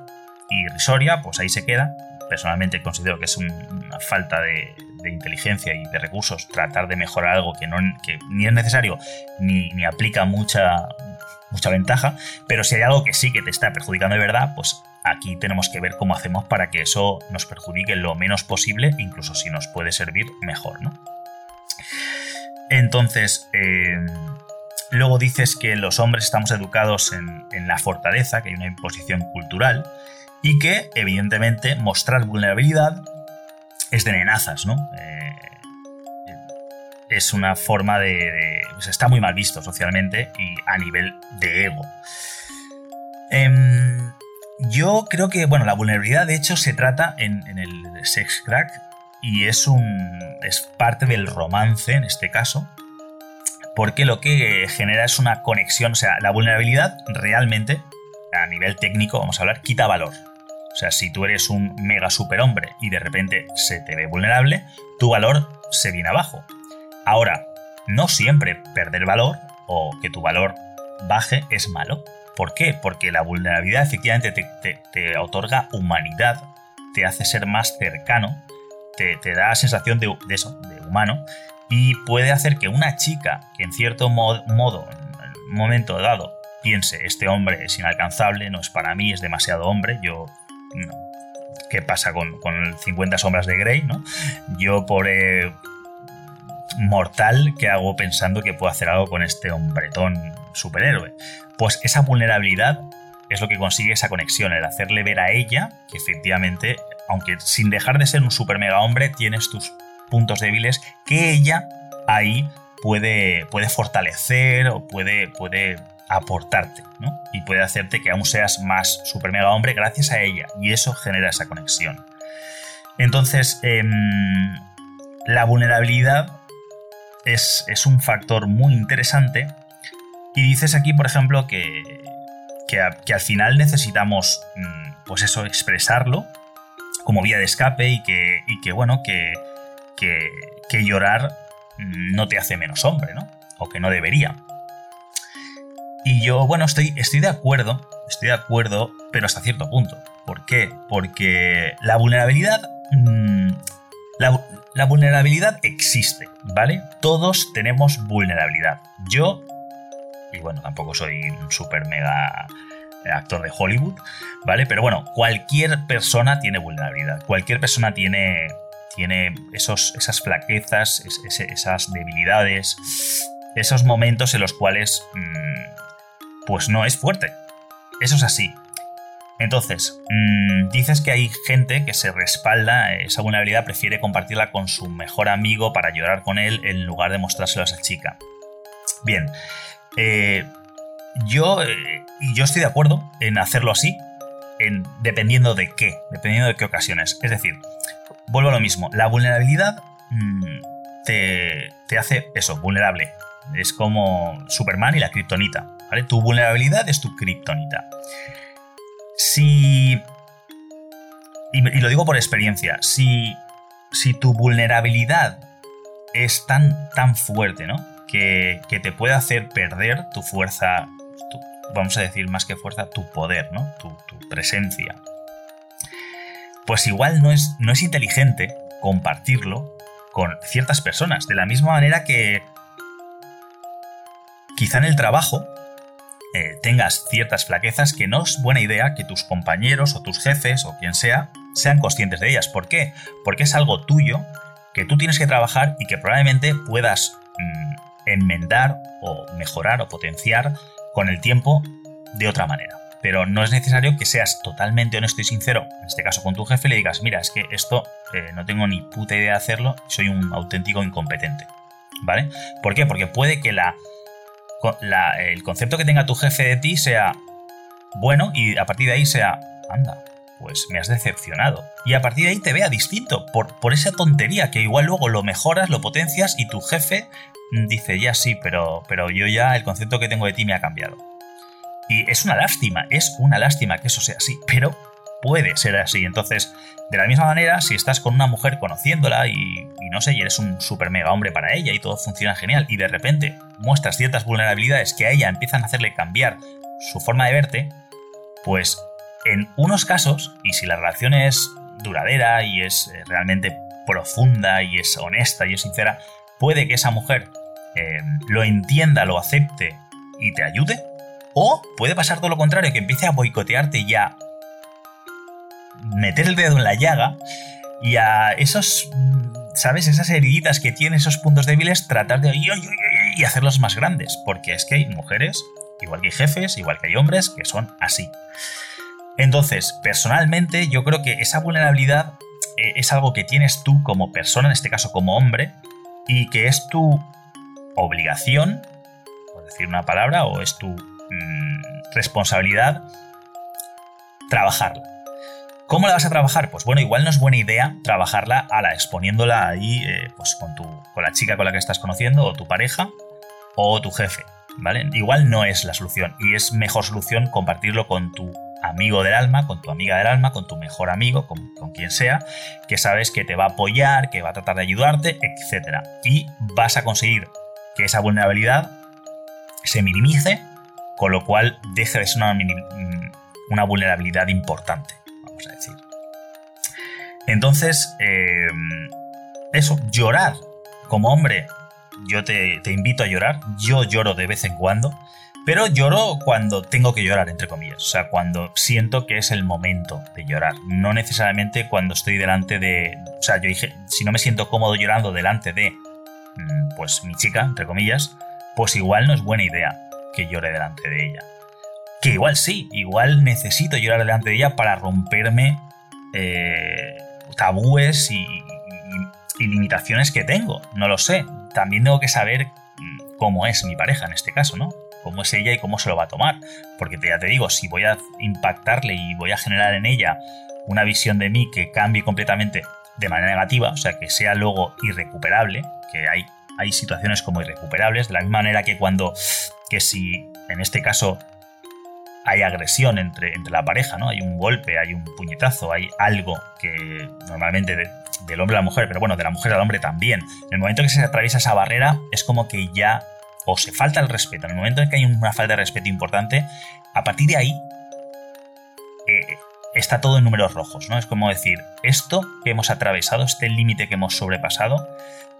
irrisoria, pues ahí se queda. Personalmente considero que es una falta de, inteligencia y de recursos tratar de mejorar algo que, no, que ni es necesario ni, ni aplica mucha, mucha ventaja, pero si hay algo que sí que te está perjudicando de verdad, pues aquí tenemos que ver cómo hacemos para que eso nos perjudique lo menos posible, incluso si nos puede servir mejor, ¿no? Entonces, em, luego dices que los hombres estamos educados en, la fortaleza, que hay una imposición cultural, y que, evidentemente, mostrar vulnerabilidad es de nenazas, ¿no? Eh, es una forma de, está muy mal visto socialmente y a nivel de ego. Em, yo creo que, bueno, la vulnerabilidad de hecho se trata en, en el sex crack y es un. es parte del romance en este caso. Porque lo que genera es una conexión. O sea, la vulnerabilidad realmente, a nivel técnico, vamos a hablar, quita valor. O sea, si tú eres un mega superhombre y de repente se te ve vulnerable, tu valor se viene abajo. Ahora, no siempre perder valor o que tu valor baje es malo. ¿Por qué? Porque la vulnerabilidad efectivamente te, otorga humanidad, te hace ser más cercano, te, da sensación de, eso, de humano, y puede hacer que una chica que en cierto modo, en un momento dado, piense, este hombre es inalcanzable, no es para mí, es demasiado hombre, yo ¿Qué pasa con, con 50 sombras de Grey? ¿no? Yo por mortal que hago pensando que puedo hacer algo con este hombretón superhéroe. Pues esa vulnerabilidad es lo que consigue esa conexión, el hacerle ver a ella que efectivamente, aunque sin dejar de ser un super mega hombre, tienes tus puntos débiles que ella ahí puede, puede fortalecer o puede, puede aportarte, ¿no? Y puede hacerte que aún seas más super mega hombre gracias a ella. Y eso genera esa conexión. Entonces, em, la vulnerabilidad es, un factor muy interesante. Y dices aquí, por ejemplo, que, que, al final necesitamos, mm, pues eso, expresarlo como vía de escape y que, y que bueno, que, que, que llorar no te hace menos hombre, ¿no? O que no debería. Y yo, bueno, estoy, estoy de acuerdo, estoy de acuerdo, pero hasta cierto punto. ¿Por qué? Porque la vulnerabilidad... Mm, la, vulnerabilidad existe, ¿vale? Todos tenemos vulnerabilidad. Yo, y bueno, tampoco soy un super mega actor de Hollywood, ¿vale? Pero bueno, cualquier persona tiene vulnerabilidad. Cualquier persona tiene, tiene esos, esas flaquezas, esas debilidades, esos momentos en los cuales mm, pues no es fuerte. Eso es así. Entonces, mm, dices que hay gente que se respalda, esa vulnerabilidad prefiere compartirla con su mejor amigo para llorar con él en lugar de mostrárselo a esa chica. Bien, eh, yo, eh, yo estoy de acuerdo en hacerlo así, en, dependiendo de qué, dependiendo de qué ocasiones. Es decir, vuelvo a lo mismo, la vulnerabilidad mm, te, te hace eso, vulnerable. Es como Superman y la kriptonita. Tu vulnerabilidad es tu kriptonita. Si. Y, lo digo por experiencia. Si, si tu vulnerabilidad es tan, tan fuerte, ¿no? Que, te puede hacer perder tu fuerza, vamos a decir más que fuerza, tu poder, ¿no? Tu, tu, presencia. Pues igual no es, no es inteligente compartirlo con ciertas personas. De la misma manera que quizá en el trabajo eh, tengas ciertas flaquezas que no es buena idea que tus compañeros o tus jefes o quien sea sean conscientes de ellas. ¿Por qué? Porque es algo tuyo que tú tienes que trabajar y que probablemente puedas mm, enmendar o mejorar o potenciar con el tiempo de otra manera. Pero no es necesario que seas totalmente honesto y sincero, en este caso con tu jefe, y le digas, mira, es que esto eh, no tengo ni puta idea de hacerlo, soy un auténtico incompetente. ¿Vale? ¿Por qué? Porque puede que la el concepto que tenga tu jefe de ti sea bueno y a partir de ahí sea, anda, pues me has decepcionado. Y a partir de ahí te vea distinto, por, por esa tontería que igual luego lo mejoras, lo potencias y tu jefe dice, ya sí, pero, pero yo ya el concepto que tengo de ti me ha cambiado. Y es una lástima, es una lástima que eso sea así, pero puede ser así. Entonces, de la misma manera, si estás con una mujer conociéndola y, no sé, y eres un super mega hombre para ella y todo funciona genial, y de repente muestras ciertas vulnerabilidades que a ella empiezan a hacerle cambiar su forma de verte, pues en unos casos, y si la relación es duradera y es eh, realmente profunda y es honesta y es sincera, puede que esa mujer eh, lo entienda, lo acepte y te ayude. O puede pasar todo lo contrario, que empiece a boicotearte ya meter el dedo en la llaga y a esos, ¿sabes? Esas heriditas que tiene, esos puntos débiles, tratar de y hacerlos más grandes. Porque es que hay mujeres, igual que hay jefes, igual que hay hombres, que son así. Entonces, personalmente, yo creo que esa vulnerabilidad eh, es algo que tienes tú como persona, en este caso como hombre, y que es tu obligación, por decir una palabra, o es tu mm, responsabilidad trabajarla. ¿Cómo la vas a trabajar? Pues bueno, igual no es buena idea trabajarla a la exponiéndola ahí eh, pues con, tu, con la chica con la que estás conociendo, o tu pareja, o tu jefe, ¿vale? Igual no es la solución, y es mejor solución compartirlo con tu amigo del alma, con tu amiga del alma, con tu mejor amigo, con, quien sea, que sabes que te va a apoyar, que va a tratar de ayudarte, etc. Y vas a conseguir que esa vulnerabilidad se minimice, con lo cual deje de ser una, mm, una vulnerabilidad importante, a decir. Entonces, eh, eso, llorar como hombre, yo te, te invito a llorar, yo lloro de vez en cuando, pero lloro cuando tengo que llorar, entre comillas. O sea, cuando siento que es el momento de llorar. No necesariamente cuando estoy delante de. O sea, yo dije, si no me siento cómodo llorando delante de. Mm, pues mi chica, entre comillas, pues igual no es buena idea que llore delante de ella. Que igual sí, igual necesito llorar delante de ella para romperme eh, tabúes y, y limitaciones que tengo. No lo sé. También tengo que saber mm, cómo es mi pareja en este caso, ¿no? cómo es ella y cómo se lo va a tomar. Porque ya te digo, si voy a impactarle y voy a generar en ella una visión de mí que cambie completamente de manera negativa, o sea, que sea luego irrecuperable, que hay, hay situaciones como irrecuperables, de la misma manera que cuando, que si en este caso hay agresión entre, entre la pareja, ¿no? Hay un golpe, hay un puñetazo, hay algo que normalmente del hombre a la mujer, pero bueno, de la mujer al hombre también. En el momento que se atraviesa esa barrera, es como que ya o se falta el respeto, en el momento en que hay una falta de respeto importante, a partir de ahí eh, está todo en números rojos, ¿no? Es como decir, esto que hemos atravesado, este límite que hemos sobrepasado,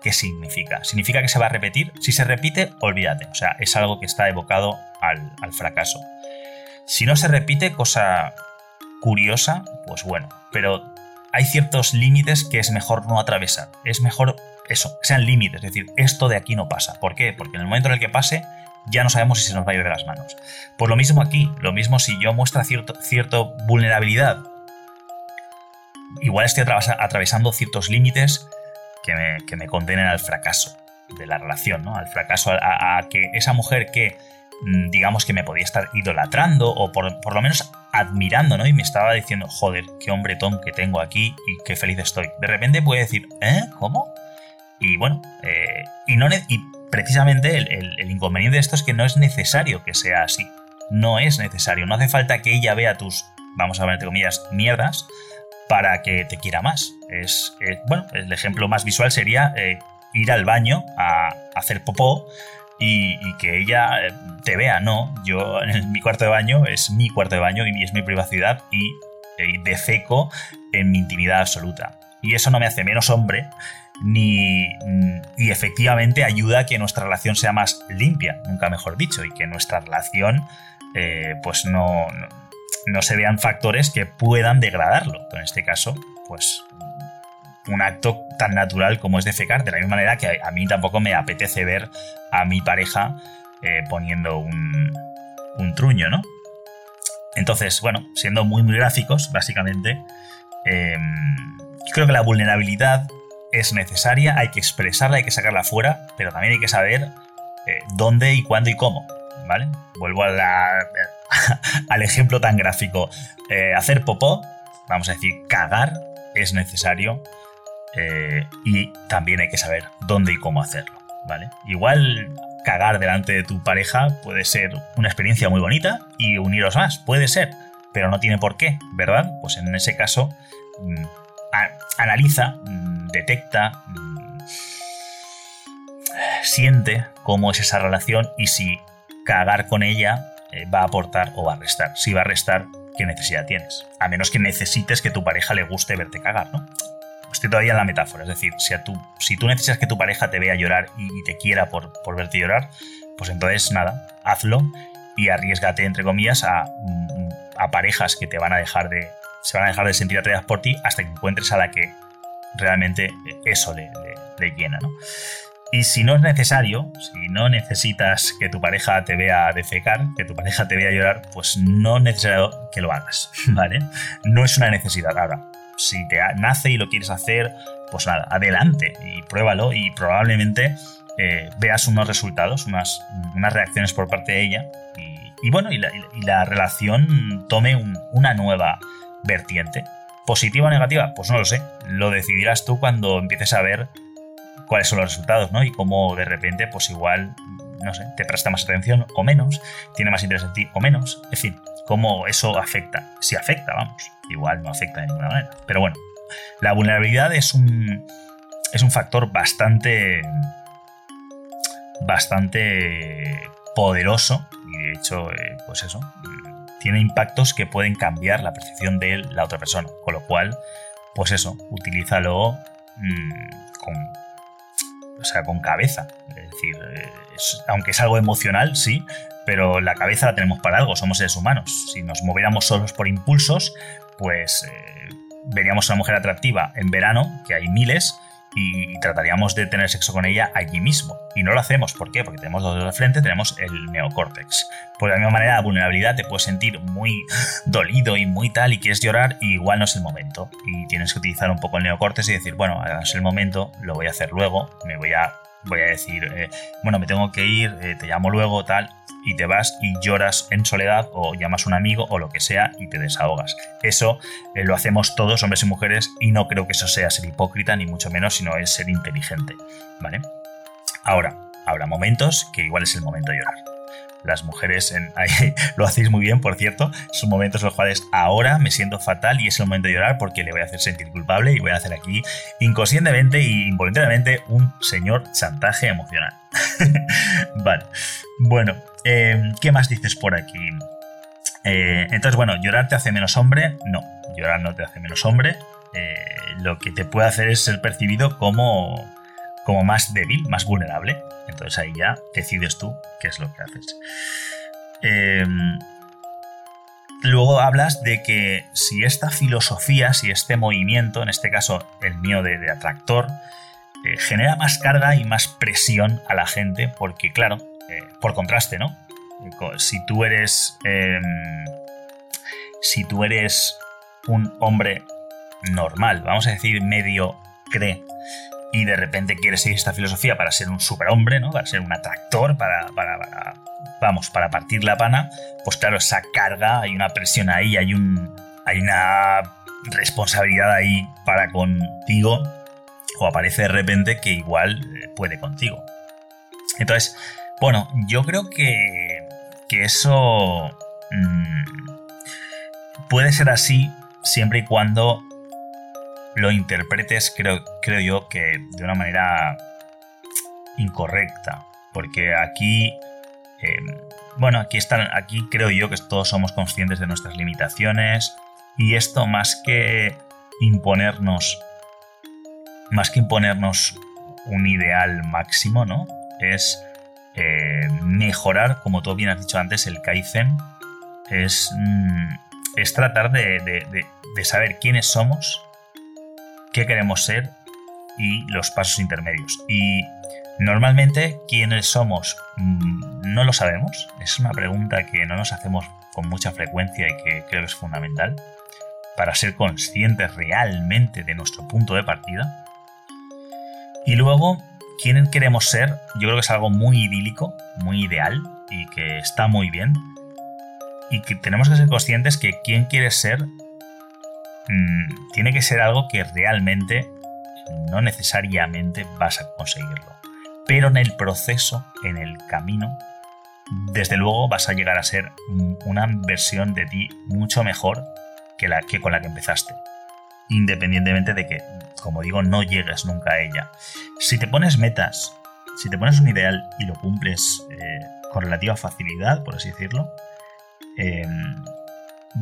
¿qué significa? ¿Significa que se va a repetir? Si se repite, olvídate, o sea, es algo que está evocado al, al fracaso. Si no se repite, cosa curiosa, pues bueno, pero hay ciertos límites que es mejor no atravesar, es mejor eso, sean límites, es decir, esto de aquí no pasa. ¿Por qué? Porque en el momento en el que pase, ya no sabemos si se nos va a ir de las manos. Pues lo mismo aquí, lo mismo si yo muestra cierta cierto vulnerabilidad, igual estoy atravesando ciertos límites que me, que me, condenen al fracaso de la relación, ¿no? Al fracaso, a, que esa mujer que digamos que me podía estar idolatrando o por, por, lo menos admirando, ¿no? Y me estaba diciendo, joder, qué hombretón que tengo aquí y qué feliz estoy. De repente puede decir, ¿eh? ¿Cómo? Y bueno, eh, y, no y precisamente el, inconveniente de esto es que no es necesario que sea así. No es necesario. No hace falta que ella vea tus, vamos a ver entre comillas, mierdas para que te quiera más. Es, eh, bueno, el ejemplo más visual sería eh, ir al baño a, hacer popó y, que ella te vea. No, yo en mi cuarto de baño es mi cuarto de baño y es mi privacidad y, y defeco en mi intimidad absoluta. Y eso no me hace menos hombre ni y efectivamente ayuda a que nuestra relación sea más limpia, nunca mejor dicho, y que nuestra relación eh, pues no, no, se vean factores que puedan degradarlo. En este caso, pues un acto tan natural como es defecar, de la misma manera que a mí tampoco me apetece ver a mi pareja eh, poniendo un, un, truño, ¿no? Entonces, bueno, siendo muy, muy gráficos, básicamente, em, yo creo que la vulnerabilidad es necesaria, hay que expresarla, hay que sacarla fuera, pero también hay que saber eh, dónde y cuándo y cómo, ¿vale? Vuelvo al ejemplo tan gráfico. Eh, hacer popó, vamos a decir, cagar, es necesario y también hay que saber dónde y cómo hacerlo, ¿vale? Igual cagar delante de tu pareja puede ser una experiencia muy bonita y uniros más, puede ser, pero no tiene por qué, ¿verdad? Pues en ese caso, mm, analiza mm, detecta, mm, siente cómo es esa relación y si cagar con ella eh, va a aportar o va a restar. Si va a restar, ¿qué necesidad tienes? A menos que necesites que tu pareja le guste verte cagar, ¿no? Estoy todavía en la metáfora, es decir, si, tú, si tú necesitas que tu pareja te vea llorar y, te quiera por, verte llorar, pues entonces nada, hazlo y arriesgate, entre comillas, a, a parejas que te van a dejar de, se van a dejar de sentir atraídas por ti hasta que encuentres a la que realmente eso le, llena, ¿no? Y si no es necesario, si no necesitas que tu pareja te vea defecar, que tu pareja te vea llorar, pues no es necesario que lo hagas, ¿vale? No es una necesidad. Ahora, si te nace y lo quieres hacer, pues nada, adelante y pruébalo y probablemente eh, veas unos resultados, unas, unas reacciones por parte de ella y, bueno, y la, relación tome una nueva vertiente. ¿Positiva o negativa? Pues no lo sé. Lo decidirás tú cuando empieces a ver cuáles son los resultados, ¿no? Y cómo de repente, pues igual, no sé, te presta más atención o menos, tiene más interés en ti o menos, en fin, cómo eso afecta. Si afecta, vamos, igual no afecta de ninguna manera. Pero bueno, la vulnerabilidad es un, es un factor bastante, bastante poderoso y de hecho, eh, pues eso, tiene impactos que pueden cambiar la percepción de la otra persona. Con lo cual, pues eso, utilízalo mm, con, o sea, con cabeza. Es decir, eh, aunque es algo emocional, sí, pero la cabeza la tenemos para algo, somos seres humanos. Si nos moviéramos solos por impulsos, pues eh, veríamos a una mujer atractiva en verano, que hay miles, y trataríamos de tener sexo con ella allí mismo. Y no lo hacemos, ¿por qué? Porque tenemos dos dedos de frente, tenemos el neocórtex. Por la misma manera, la vulnerabilidad te puedes sentir muy dolido y muy tal y quieres llorar y igual no es el momento. Y tienes que utilizar un poco el neocórtex y decir, bueno, es el momento, lo voy a hacer luego, me voy a, voy a decir, eh, bueno, me tengo que ir, eh, te llamo luego, tal, y te vas y lloras en soledad o llamas a un amigo o lo que sea y te desahogas. Eso eh, lo hacemos todos, hombres y mujeres, y no creo que eso sea ser hipócrita, ni mucho menos, sino es ser inteligente. ¿Vale? Ahora, habrá momentos que igual es el momento de llorar. Las mujeres en, lo hacéis muy bien, por cierto. Son momentos en los cuales ahora me siento fatal y es el momento de llorar porque le voy a hacer sentir culpable y voy a hacer aquí inconscientemente e involuntariamente un señor chantaje emocional. vale. Bueno, eh, ¿qué más dices por aquí? Eh, entonces, bueno, ¿llorar te hace menos hombre? No, llorar no te hace menos hombre. Eh, lo que te puede hacer es ser percibido como, como más débil, más vulnerable. Entonces ahí ya decides tú qué es lo que haces. luego hablas de que si esta filosofía, si este movimiento, en este caso el mío de, atractor, genera más carga y más presión a la gente, porque claro, por contraste, ¿no? Si tú eres. Em, si tú eres un hombre normal, vamos a decir medio cree, y de repente quieres seguir esta filosofía para ser un superhombre, ¿no? Para ser un atractor, para, para, vamos, para partir la pana, pues claro, esa carga, hay una presión ahí, hay un. hay una responsabilidad ahí para contigo, o aparece de repente que igual eh, puede contigo. Entonces, bueno, yo creo que, que eso mm, puede ser así siempre y cuando lo interpretes, creo, creo yo, que de una manera incorrecta. Porque aquí, em, bueno, aquí, están, aquí creo yo que todos somos conscientes de nuestras limitaciones y esto más que imponernos, más que imponernos un ideal máximo, ¿no? Es eh, mejorar, como tú bien has dicho antes, el Kaizen es, mm, es tratar de, saber quiénes somos, qué queremos ser y los pasos intermedios. Y normalmente quiénes somos mm, no lo sabemos. Es una pregunta que no nos hacemos con mucha frecuencia y que creo que es fundamental para ser conscientes realmente de nuestro punto de partida. Y luego quién queremos ser, yo creo que es algo muy idílico, muy ideal y que está muy bien. Y que tenemos que ser conscientes que quién quiere ser mm, tiene que ser algo que realmente no necesariamente vas a conseguirlo. Pero en el proceso, en el camino, desde luego vas a llegar a ser una versión de ti mucho mejor que, la, que con la que empezaste. Independientemente de que como digo, no llegues nunca a ella. Si te pones metas, si te pones un ideal y lo cumples eh, con relativa facilidad, por así decirlo, em,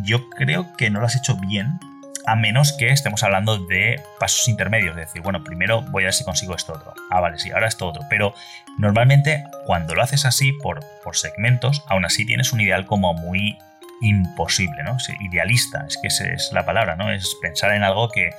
yo creo que no lo has hecho bien, a menos que estemos hablando de pasos intermedios, es decir, bueno, primero voy a ver si consigo esto otro. Ah, vale, sí, ahora esto otro. Pero normalmente cuando lo haces así por, por segmentos, aún así tienes un ideal como muy imposible, ¿no? idealista, es que esa es la palabra, ¿no? Es pensar en algo que,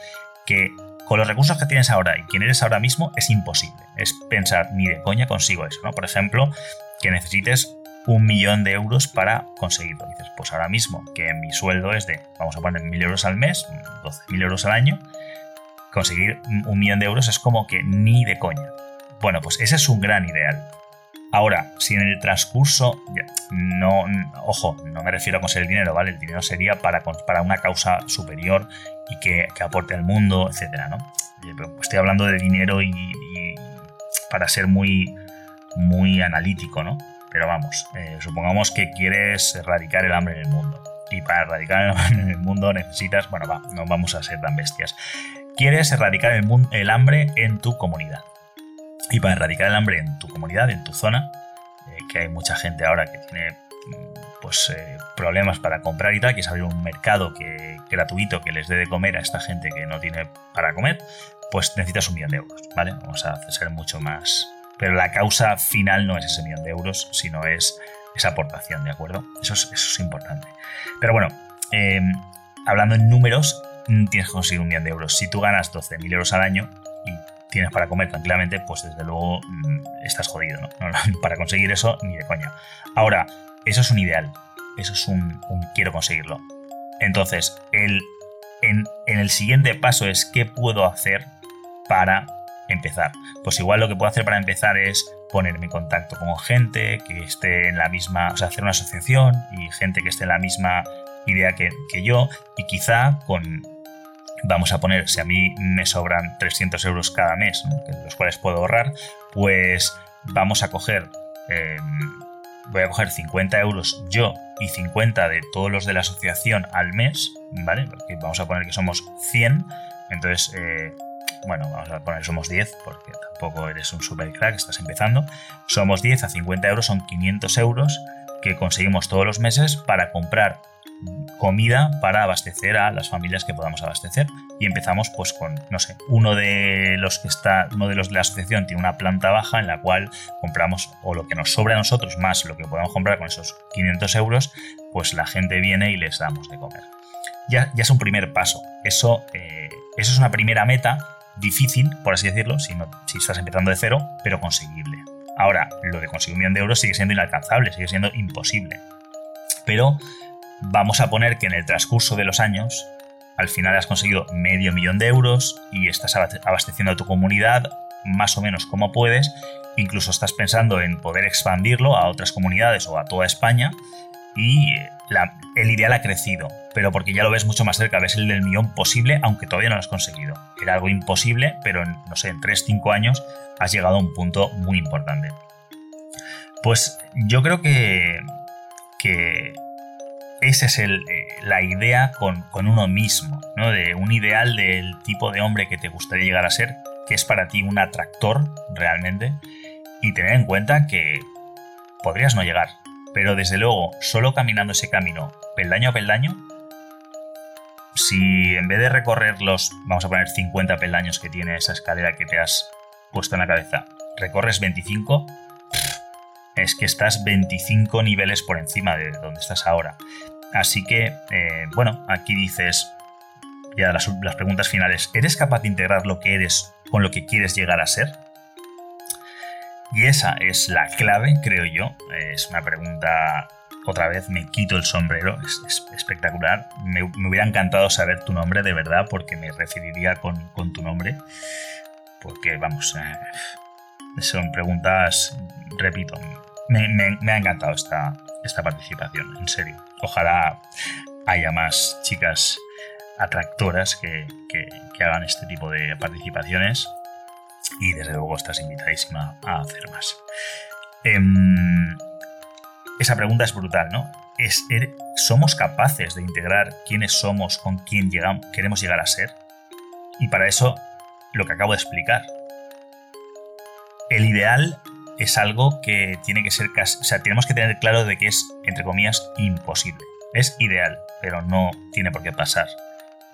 que con los recursos que tienes ahora y quién eres ahora mismo es imposible. Es pensar, ni de coña consigo eso, ¿no? Por ejemplo, que necesites un millón de euros para conseguirlo. Dices, pues ahora mismo que mi sueldo es de, vamos a poner mil euros al mes, 12.000 euros al año, conseguir un millón de euros es como que ni de coña. Bueno, pues ese es un gran ideal. Ahora, si en el transcurso, no, ojo, no me refiero a conseguir dinero, ¿vale? El dinero sería para, para una causa superior y que, aporte al mundo, etcétera, ¿no? Pero estoy hablando de dinero y, para ser muy, muy analítico, ¿no? Pero vamos, eh, supongamos que quieres erradicar el hambre en el mundo. Y para erradicar el hambre en el mundo necesitas, bueno, va, no vamos a ser tan bestias. Quieres erradicar el, hambre en tu comunidad. Y para erradicar el hambre en tu comunidad, en tu zona, eh, que hay mucha gente ahora que tiene mm, pues eh, problemas para comprar y tal, que es abrir un mercado que, gratuito que les dé de comer a esta gente que no tiene para comer, pues necesitas un millón de euros, ¿vale? Vamos a ser mucho más... Pero la causa final no es ese millón de euros, sino es esa aportación, ¿de acuerdo? Eso es, importante. Pero bueno, em, hablando en números, tienes que conseguir un millón de euros. Si tú ganas 12.000 euros al año y tienes para comer tranquilamente, pues desde luego mm, estás jodido, ¿no? Para conseguir eso, ni de coña. Ahora, eso es un ideal, eso es un, quiero conseguirlo. Entonces, el, en, el siguiente paso es qué puedo hacer para empezar. Pues igual lo que puedo hacer para empezar es ponerme en contacto con gente que esté en la misma, o sea, hacer una asociación y gente que esté en la misma idea que, que yo y quizá con, vamos a poner, si a mí me sobran 300 euros cada mes, los cuales puedo ahorrar, pues vamos a coger, em, voy a coger 50 euros yo y 50 de todos los de la asociación al mes, ¿vale? Porque vamos a poner que somos 100, entonces, eh, bueno, vamos a poner somos 10, porque tampoco eres un super crack, estás empezando. Somos 10 a 50 euros, son 500 euros que conseguimos todos los meses para comprar comida para abastecer a las familias que podamos abastecer. Y empezamos pues con, no sé, uno de los que está, uno de los de la asociación tiene una planta baja en la cual compramos o lo que nos sobra a nosotros más lo que podemos comprar con esos 500 euros, pues la gente viene y les damos de comer. Ya, ya es un primer paso. Eso, eh, eso es una primera meta difícil, por así decirlo, si, si estás empezando de cero, pero conseguible. Ahora, lo de conseguir un millón de euros sigue siendo inalcanzable, sigue siendo imposible. Pero Vamos a poner que en el transcurso de los años, al final has conseguido medio millón de euros y estás abasteciendo a tu comunidad más o menos como puedes, incluso estás pensando en poder expandirlo a otras comunidades o a toda España y el ideal ha crecido, pero porque ya lo ves mucho más cerca, ves el del millón posible, aunque todavía no lo has conseguido. Era algo imposible, pero en, no sé, en 3-5 años has llegado a un punto muy importante. Pues yo creo que, que esa es el, eh, la idea con, uno mismo, ¿no? De un ideal del tipo de hombre que te gustaría llegar a ser, que es para ti un atractor realmente, y tener en cuenta que podrías no llegar, pero desde luego, solo caminando ese camino, peldaño a peldaño, si en vez de recorrer los, vamos a poner 50 peldaños que tiene esa escalera que te has puesto en la cabeza, recorres 25, es que estás 25 niveles por encima de donde estás ahora. Así que, eh, bueno, aquí dices, ya las, las preguntas finales, ¿eres capaz de integrar lo que eres con lo que quieres llegar a ser? Y esa es la clave, creo yo. Es una pregunta, otra vez me quito el sombrero, es, espectacular. Me, hubiera encantado saber tu nombre de verdad porque me referiría con, tu nombre. Porque, vamos, eh, son preguntas, repito, me, ha encantado esta, esta participación, en serio. Ojalá haya más chicas atractoras que, hagan este tipo de participaciones y desde luego estás invitadísima a hacer más. Em, esa pregunta es brutal, ¿no? Es, er, ¿Somos capaces de integrar quiénes somos con quién llegamos, queremos llegar a ser? Y para eso, lo que acabo de explicar. El ideal es algo que tiene que ser o sea, tenemos que tener claro de que es, entre comillas, imposible. Es ideal, pero no tiene por qué pasar.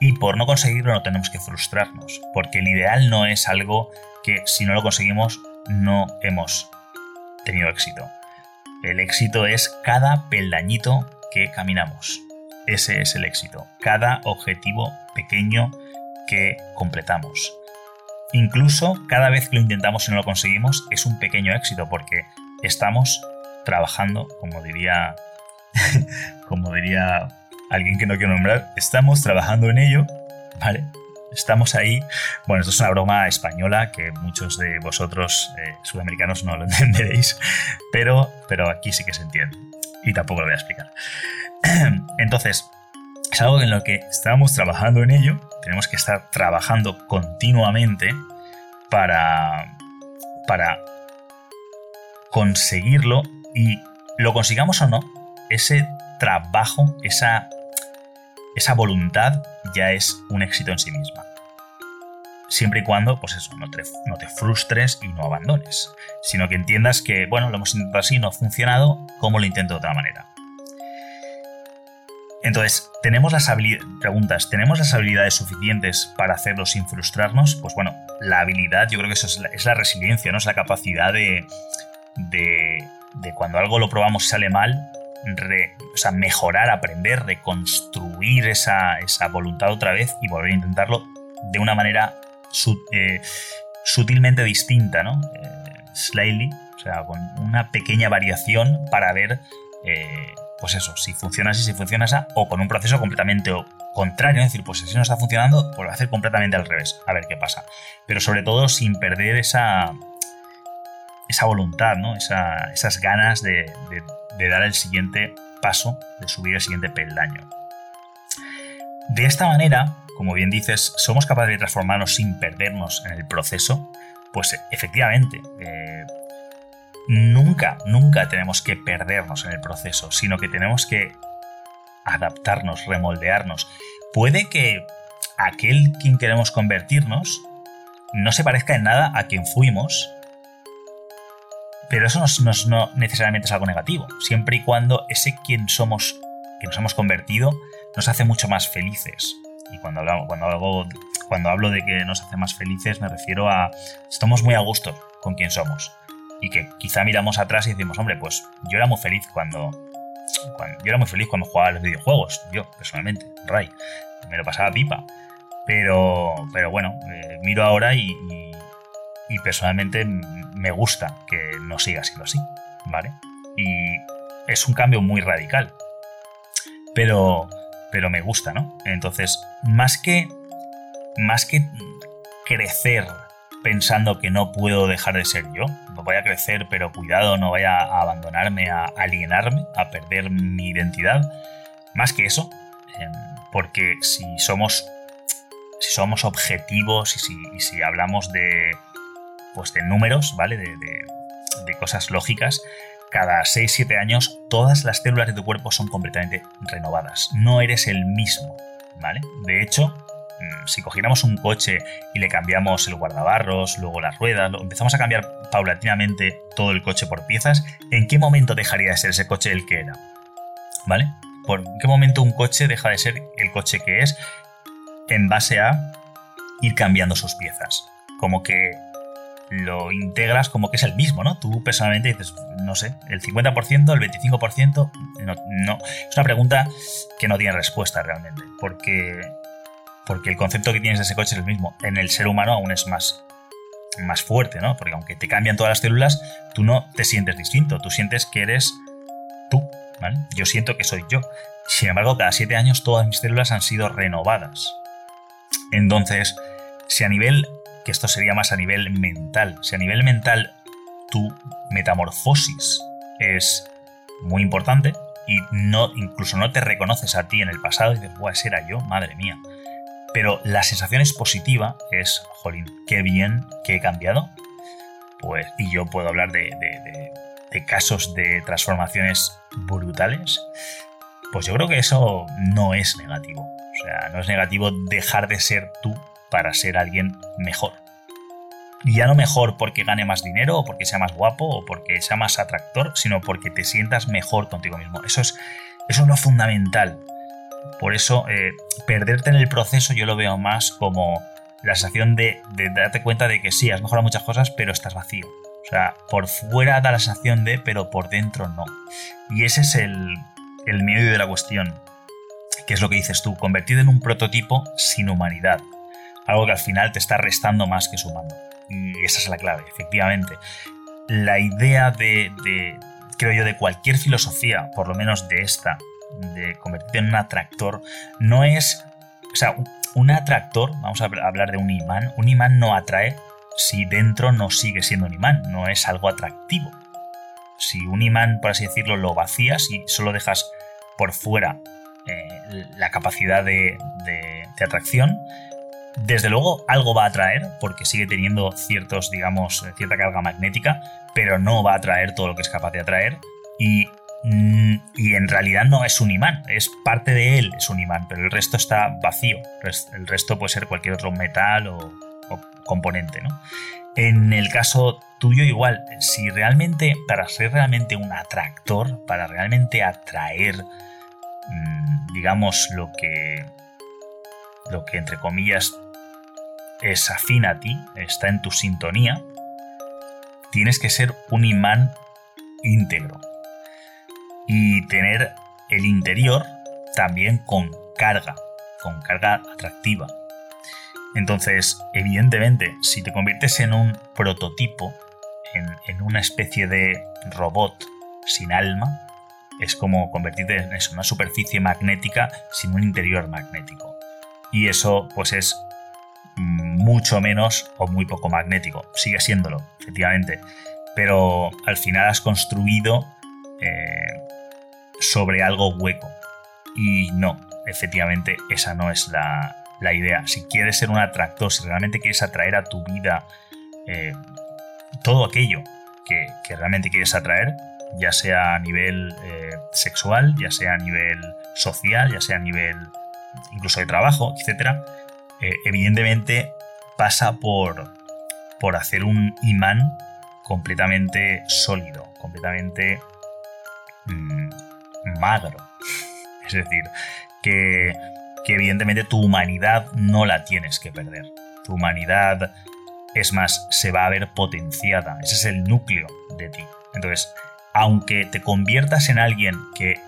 Y por no conseguirlo no tenemos que frustrarnos, porque el ideal no es algo que si no lo conseguimos no hemos tenido éxito. El éxito es cada peldañito que caminamos. Ese es el éxito. Cada objetivo pequeño que completamos. Incluso cada vez que lo intentamos y no lo conseguimos es un pequeño éxito porque estamos trabajando, como diría, como diría alguien que no quiero nombrar, estamos trabajando en ello, ¿vale? Estamos ahí. Bueno, esto es una broma española que muchos de vosotros eh, sudamericanos no lo entenderéis, pero, pero aquí sí que se entiende. Y tampoco lo voy a explicar. Entonces, es algo en lo que estamos trabajando en ello. Tenemos que estar trabajando continuamente para, para conseguirlo y lo consigamos o no, ese trabajo, esa, esa voluntad ya es un éxito en sí misma. Siempre y cuando, pues eso, no te, no te frustres y no abandones, sino que entiendas que, bueno, lo hemos intentado así, no ha funcionado, ¿cómo lo intento de otra manera? Entonces, ¿tenemos las habilidades, preguntas, ¿tenemos las habilidades suficientes para hacerlo sin frustrarnos? Pues bueno, la habilidad, yo creo que eso es la, resiliencia, ¿no? Es la capacidad de, de, cuando algo lo probamos y sale mal, o sea, mejorar, aprender, reconstruir esa, esa, voluntad otra vez y volver a intentarlo de una manera eh, sutilmente distinta, ¿no? Eh, slightly, o sea, con una pequeña variación para ver eh, pues eso, si funciona así, si funciona así, o con un proceso completamente contrario, es decir, pues si no está funcionando, pues lo hacer completamente al revés, a ver qué pasa. Pero sobre todo sin perder esa, esa voluntad, ¿no? esas ganas de, dar el siguiente paso, de subir el siguiente peldaño. De esta manera, como bien dices, somos capaces de transformarnos sin perdernos en el proceso, pues efectivamente, eh, nunca, nunca tenemos que perdernos en el proceso, sino que tenemos que adaptarnos, remoldearnos. Puede que aquel quien queremos convertirnos no se parezca en nada a quien fuimos, pero eso no, necesariamente es algo negativo, siempre y cuando ese quien somos, que nos hemos convertido, nos hace mucho más felices. Y cuando, hablo, cuando, cuando hablo de que nos hace más felices, me refiero a estamos muy a gusto con quien somos y que quizá miramos atrás y decimos, hombre, pues yo era muy feliz cuando, yo era muy feliz cuando jugaba a los videojuegos, yo personalmente, Ray, me lo pasaba pipa. Pero, pero bueno, eh, miro ahora y, y, personalmente me gusta que no siga siendo así, ¿vale? Y es un cambio muy radical. Pero, pero me gusta, ¿no? Entonces, más que, más que crecer pensando que no puedo dejar de ser yo. Voy a crecer, pero cuidado, no vaya a abandonarme, a alienarme, a perder mi identidad. Más que eso, em, porque si somos, si somos objetivos y si, hablamos de, pues de números, ¿vale? De, de cosas lógicas, cada 6-7 años todas las células de tu cuerpo son completamente renovadas. No eres el mismo, ¿vale? De hecho, Mm, si cogiéramos un coche y le cambiamos el guardabarros, luego las ruedas, empezamos a cambiar paulatinamente todo el coche por piezas, ¿en qué momento dejaría de ser ese coche el que era? ¿Vale? ¿Por qué momento un coche deja de ser el coche que es en base a ir cambiando sus piezas? Como que lo integras como que es el mismo, ¿no? Tú personalmente dices, no sé, el 50%, el 25%, no. Es una pregunta que no tiene respuesta realmente, porque porque el concepto que tienes de ese coche es el mismo. En el ser humano aún es más, más fuerte, ¿no? Porque aunque te cambian todas las células, tú no te sientes distinto, tú sientes que eres tú, ¿vale? Yo siento que soy yo. Sin embargo, cada siete años todas mis células han sido renovadas. Entonces, si a nivel, que esto sería más a nivel mental, si a nivel mental tu metamorfosis es muy importante y no, incluso no te reconoces a ti en el pasado y dices, ese era yo, madre mía pero la sensación es positiva, es, jolín, qué bien que he cambiado. Pues, y yo puedo hablar de, casos de transformaciones brutales. Pues yo creo que eso no es negativo. O sea, no es negativo dejar de ser tú para ser alguien mejor. Y ya no mejor porque gane más dinero, o porque sea más guapo, o porque sea más atractor, sino porque te sientas mejor contigo mismo. Eso es, eso es lo fundamental. Por eso, eh, perderte en el proceso yo lo veo más como la sensación de, darte cuenta de que sí, has mejorado muchas cosas, pero estás vacío. O sea, por fuera da la sensación de, pero por dentro no. Y ese es el, el medio de la cuestión. Que es lo que dices tú, convertido en un prototipo sin humanidad. Algo que al final te está restando más que sumando. Y esa es la clave, efectivamente. La idea de, de creo yo, de cualquier filosofía, por lo menos de esta, de convertirte en un atractor, no es... O sea, un atractor, vamos a hablar de un imán, un imán no atrae si dentro no sigue siendo un imán, no es algo atractivo. Si un imán, por así decirlo, lo vacías y solo dejas por fuera eh, la capacidad de, atracción, desde luego algo va a atraer porque sigue teniendo ciertos, digamos, cierta carga magnética, pero no va a atraer todo lo que es capaz de atraer y, mm, y, en realidad no es un imán, es parte de él, es un imán, pero el resto está vacío, el resto puede ser cualquier otro metal o, componente, ¿no? En el caso tuyo igual, si realmente, para ser realmente un atractor, para realmente atraer, mm, digamos, lo que, lo que entre comillas es afín a ti, está en tu sintonía, tienes que ser un imán íntegro y tener el interior también con carga, con carga atractiva. Entonces, evidentemente, si te conviertes en un prototipo, en, una especie de robot sin alma, es como convertirte en eso, una superficie magnética sin un interior magnético. Y eso, pues es mucho menos o muy poco magnético. Sigue siéndolo, efectivamente. Pero al final has construido eh, sobre algo hueco. Y no, efectivamente, esa no es la, la idea. Si quieres ser un atractor, si realmente quieres atraer a tu vida eh, todo aquello que, realmente quieres atraer, ya sea a nivel eh, sexual, ya sea a nivel social, ya sea a nivel incluso de trabajo, etc., evidentemente pasa por, por hacer un imán completamente sólido, completamente mm, magro. Es decir, que que evidentemente tu humanidad no la tienes que perder. Tu humanidad, es más, se va a ver potenciada. Ese es el núcleo de ti. Entonces, aunque te conviertas en alguien que,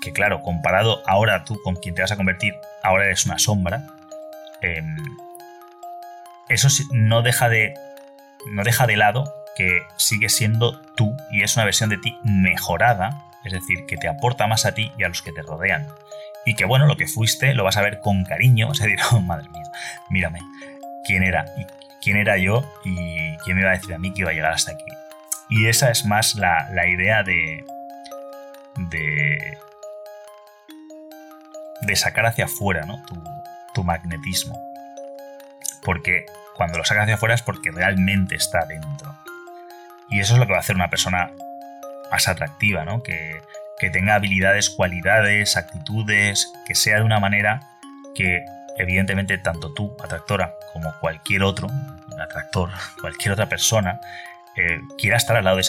que claro, comparado ahora tú con quien te vas a convertir, ahora eres una sombra, em, eso no deja de, no deja de lado que sigues siendo tú y es una versión de ti mejorada, es decir, que te aporta más a ti y a los que te rodean y que bueno, lo que fuiste lo vas a ver con cariño, vas a decir, oh, madre mía, mírame, quién era, quién era yo y quién me iba a decir a mí que iba a llegar hasta aquí. Y esa es más la, idea de, de, de sacar hacia afuera ¿no? tu, tu magnetismo. Porque cuando lo sacas hacia afuera es porque realmente está dentro. Y eso es lo que va a hacer una persona más atractiva, ¿no? Que, que tenga habilidades, cualidades, actitudes, que sea de una manera que evidentemente tanto tú, atractora, como cualquier otro, atractor, cualquier otra persona, eh, quiera estar al lado de,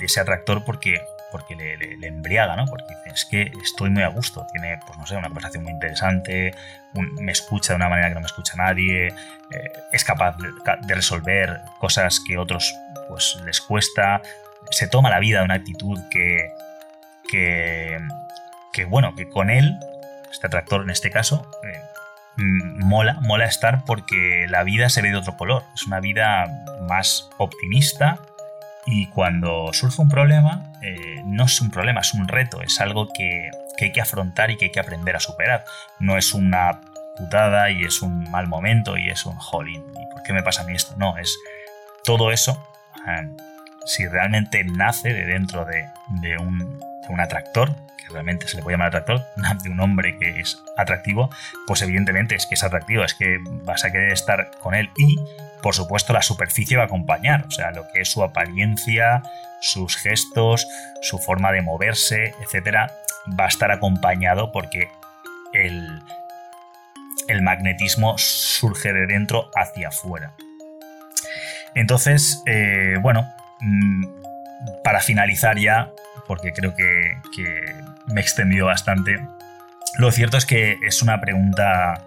ese atractor porque, porque le, embriaga, ¿no? Porque dice, es que estoy muy a gusto, tiene, pues no sé, una conversación muy interesante, me escucha de una manera que no me escucha nadie, eh, es capaz de, resolver cosas que otros pues les cuesta, se toma la vida de una actitud que, que, bueno, que con él, este atractor en este caso, eh, mola, mola estar porque la vida se ve de otro color. Es una vida más optimista y cuando surge un problema, eh, no es un problema, es un reto, es algo que, hay que afrontar y que hay que aprender a superar. No es una putada y es un mal momento y es un jolín. ¿Y por qué me pasa a mí esto? No, es todo eso. Si realmente nace de dentro de un un atractor, que realmente se le puede llamar atractor, de un hombre que es atractivo, pues evidentemente es que es atractivo, es que vas a querer estar con él y, por supuesto, la superficie va a acompañar, o sea, lo que es su apariencia, sus gestos, su forma de moverse, etcétera, va a estar acompañado porque el, el magnetismo surge de dentro hacia afuera. Entonces, eh, bueno, mm, para finalizar ya, porque creo que, me he extendido bastante. Lo cierto es que es una pregunta,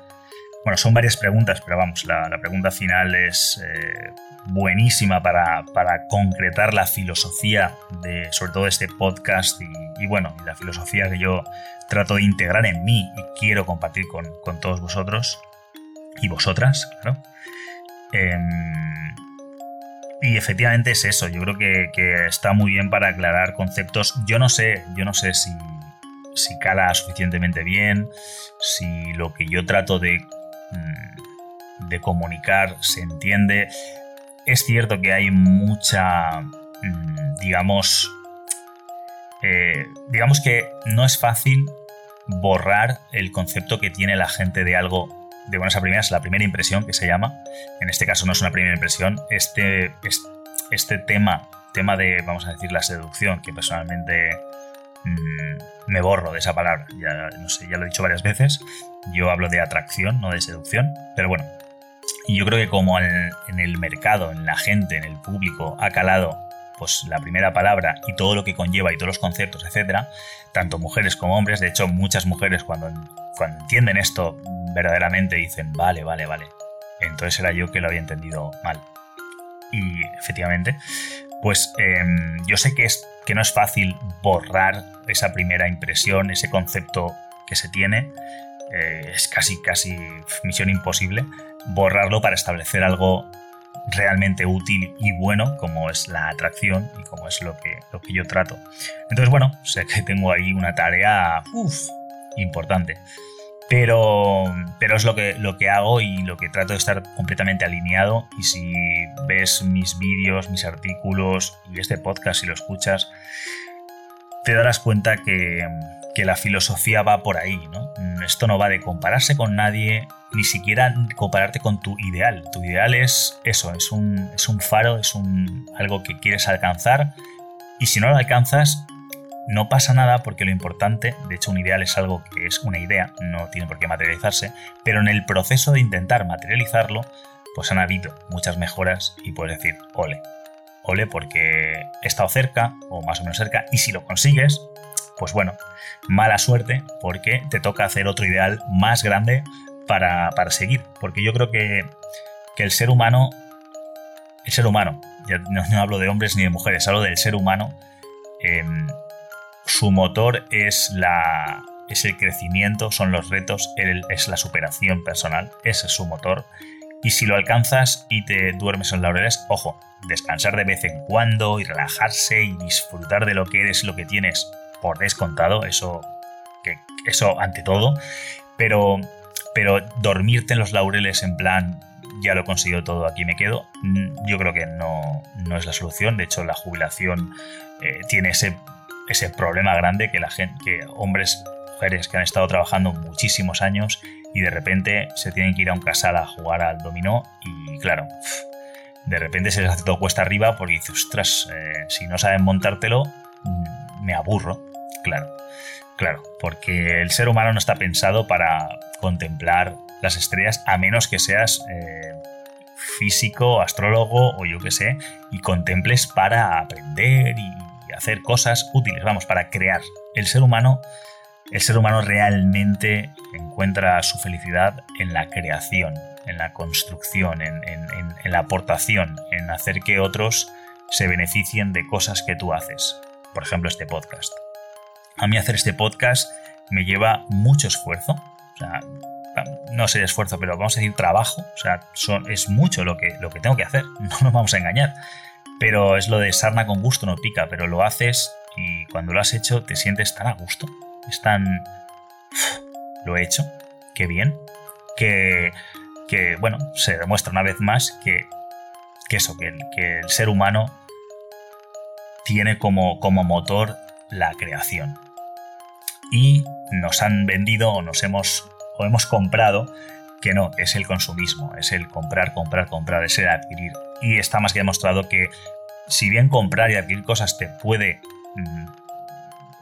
bueno, son varias preguntas, pero vamos, la, pregunta final es eh, buenísima para, concretar la filosofía de, sobre todo, este podcast y, bueno, la filosofía que yo trato de integrar en mí y quiero compartir con, todos vosotros y vosotras, claro. Em, y efectivamente es eso, yo creo que, está muy bien para aclarar conceptos. Yo no sé, yo no sé si, si cala suficientemente bien, si lo que yo trato de, mm, de comunicar se entiende. Es cierto que hay mucha, mm, digamos, eh, digamos que no es fácil borrar el concepto que tiene la gente de algo de buenas a primeras, la primera impresión que se llama. En este caso no es una primera impresión. Este, este tema, tema de, vamos a decir, la seducción, que personalmente mm, me borro de esa palabra. Ya, no sé, ya lo he dicho varias veces. Yo hablo de atracción, no de seducción. Pero bueno, y yo creo que como en, en el mercado, en la gente, en el público, ha calado pues la primera palabra y todo lo que conlleva y todos los conceptos, etcétera, tanto mujeres como hombres, de hecho muchas mujeres cuando, cuando entienden esto verdaderamente dicen, vale, vale, vale, entonces era yo que lo había entendido mal. Y efectivamente, pues em, yo sé que, es, que no es fácil borrar esa primera impresión, ese concepto que se tiene, eh, es casi, casi misión imposible borrarlo para establecer algo realmente útil y bueno como es la atracción y como es lo que, lo que yo trato. Entonces, bueno, sé que tengo ahí una tarea importante. Pero, pero es lo que, lo que hago y lo que trato de estar completamente alineado. Y si ves mis vídeos, mis artículos y este podcast, si lo escuchas, te darás cuenta que, la filosofía va por ahí, ¿no? Esto no va de compararse con nadie, ni siquiera compararte con tu ideal. Tu ideal es eso, es un, faro, es algo que quieres alcanzar y si no lo alcanzas, no pasa nada porque lo importante, de hecho un ideal es algo que es una idea, no tiene por qué materializarse, pero en el proceso de intentar materializarlo, pues han habido muchas mejoras y puedes decir, ole, ole porque he estado cerca o más o menos cerca y si lo consigues, pues bueno, mala suerte porque te toca hacer otro ideal más grande para, seguir. Porque yo creo que, el ser humano, el ser humano, ya no, hablo de hombres ni de mujeres, hablo del ser humano, em, su motor es la, es el crecimiento, son los retos, es la superación personal, ese es su motor. Y si lo alcanzas y te duermes en laureles, ojo, descansar de vez en cuando y relajarse y disfrutar de lo que eres, lo que tienes por descontado, eso, que, eso ante todo. Pero pero dormirte en los laureles en plan, ya lo he conseguido todo, aquí me quedo, mm, yo creo que no, es la solución. De hecho, la jubilación eh, tiene ese, ese problema grande que la gente, que hombres, mujeres que han estado trabajando muchísimos años y de repente se tienen que ir a un casal a jugar al dominó y claro, de repente se les hace todo cuesta arriba porque dices, ostras, eh, si no saben montártelo, mm, me aburro, claro. Claro, porque el ser humano no está pensado para contemplar las estrellas a menos que seas eh, físico, astrólogo o yo qué sé, y contemples para aprender y hacer cosas útiles, vamos, para crear. El ser humano, el ser humano realmente encuentra su felicidad en la creación, en la construcción, en la aportación, en hacer que otros se beneficien de cosas que tú haces. Por ejemplo, este podcast a mí hacer este podcast me lleva mucho esfuerzo. O sea, no sé esfuerzo, pero vamos a decir trabajo. O sea, es mucho lo que, lo que tengo que hacer. No nos vamos a engañar. Pero es lo de sarna con gusto no pica, pero lo haces y cuando lo has hecho te sientes tan a gusto. Es tan... Lo he hecho. Qué bien. Que, que bueno, se demuestra una vez más que, que eso, que el, que el ser humano tiene como, como motor la creación y nos han vendido o nos hemos, o hemos comprado que no, es el consumismo, es el comprar, comprar, comprar, es el adquirir. Y está más que demostrado que si bien comprar y adquirir cosas te puede mm,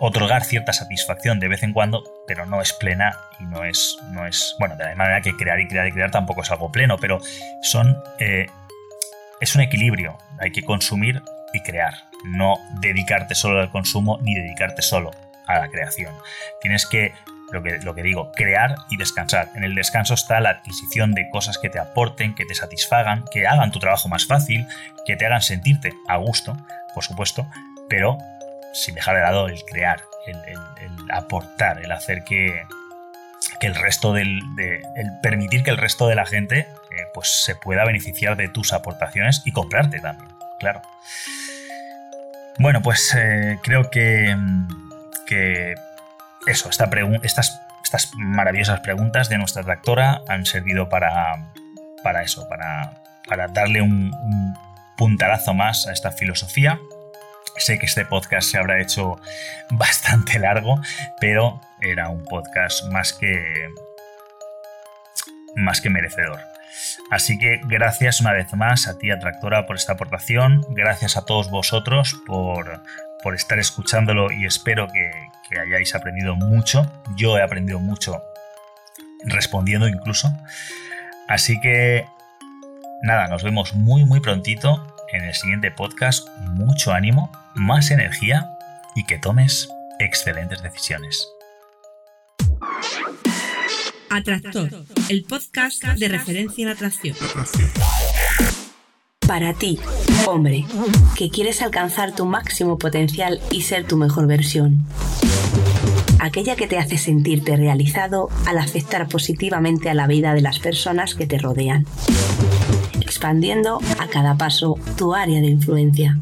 otorgar cierta satisfacción de vez en cuando, pero no es plena y no es, no es, bueno, de la manera que crear y crear y crear tampoco es algo pleno, pero son, eh, es un equilibrio, hay que consumir y crear, no dedicarte solo al consumo ni dedicarte solo a la creación. Tienes que, lo que, lo que digo, crear y descansar. En el descanso está la adquisición de cosas que te aporten, que te satisfagan, que hagan tu trabajo más fácil, que te hagan sentirte a gusto, por supuesto, pero sin dejar de lado el crear, el, aportar, el hacer que, el resto del. el permitir que el resto de la gente eh, pues se pueda beneficiar de tus aportaciones y comprarte también, claro. Bueno, pues eh, creo que, que eso, esta estas, maravillosas preguntas de nuestra tractora han servido para, para eso, para, para darle un, un puntarazo más a esta filosofía. Sé que este podcast se habrá hecho bastante largo, pero era un podcast más que más que merecedor. Así que gracias una vez más a ti, Atractora, por esta aportación. Gracias a todos vosotros por, por estar escuchándolo y espero que, que hayáis aprendido mucho. Yo he aprendido mucho respondiendo incluso. Así que nada, nos vemos muy muy prontito en el siguiente podcast. Mucho ánimo, más energía y que tomes excelentes decisiones. Atractor, el podcast de referencia en atracción. Para ti, hombre, que quieres alcanzar tu máximo potencial y ser tu mejor versión. Aquella que te hace sentirte realizado al afectar positivamente a la vida de las personas que te rodean. Expandiendo a cada paso tu área de influencia.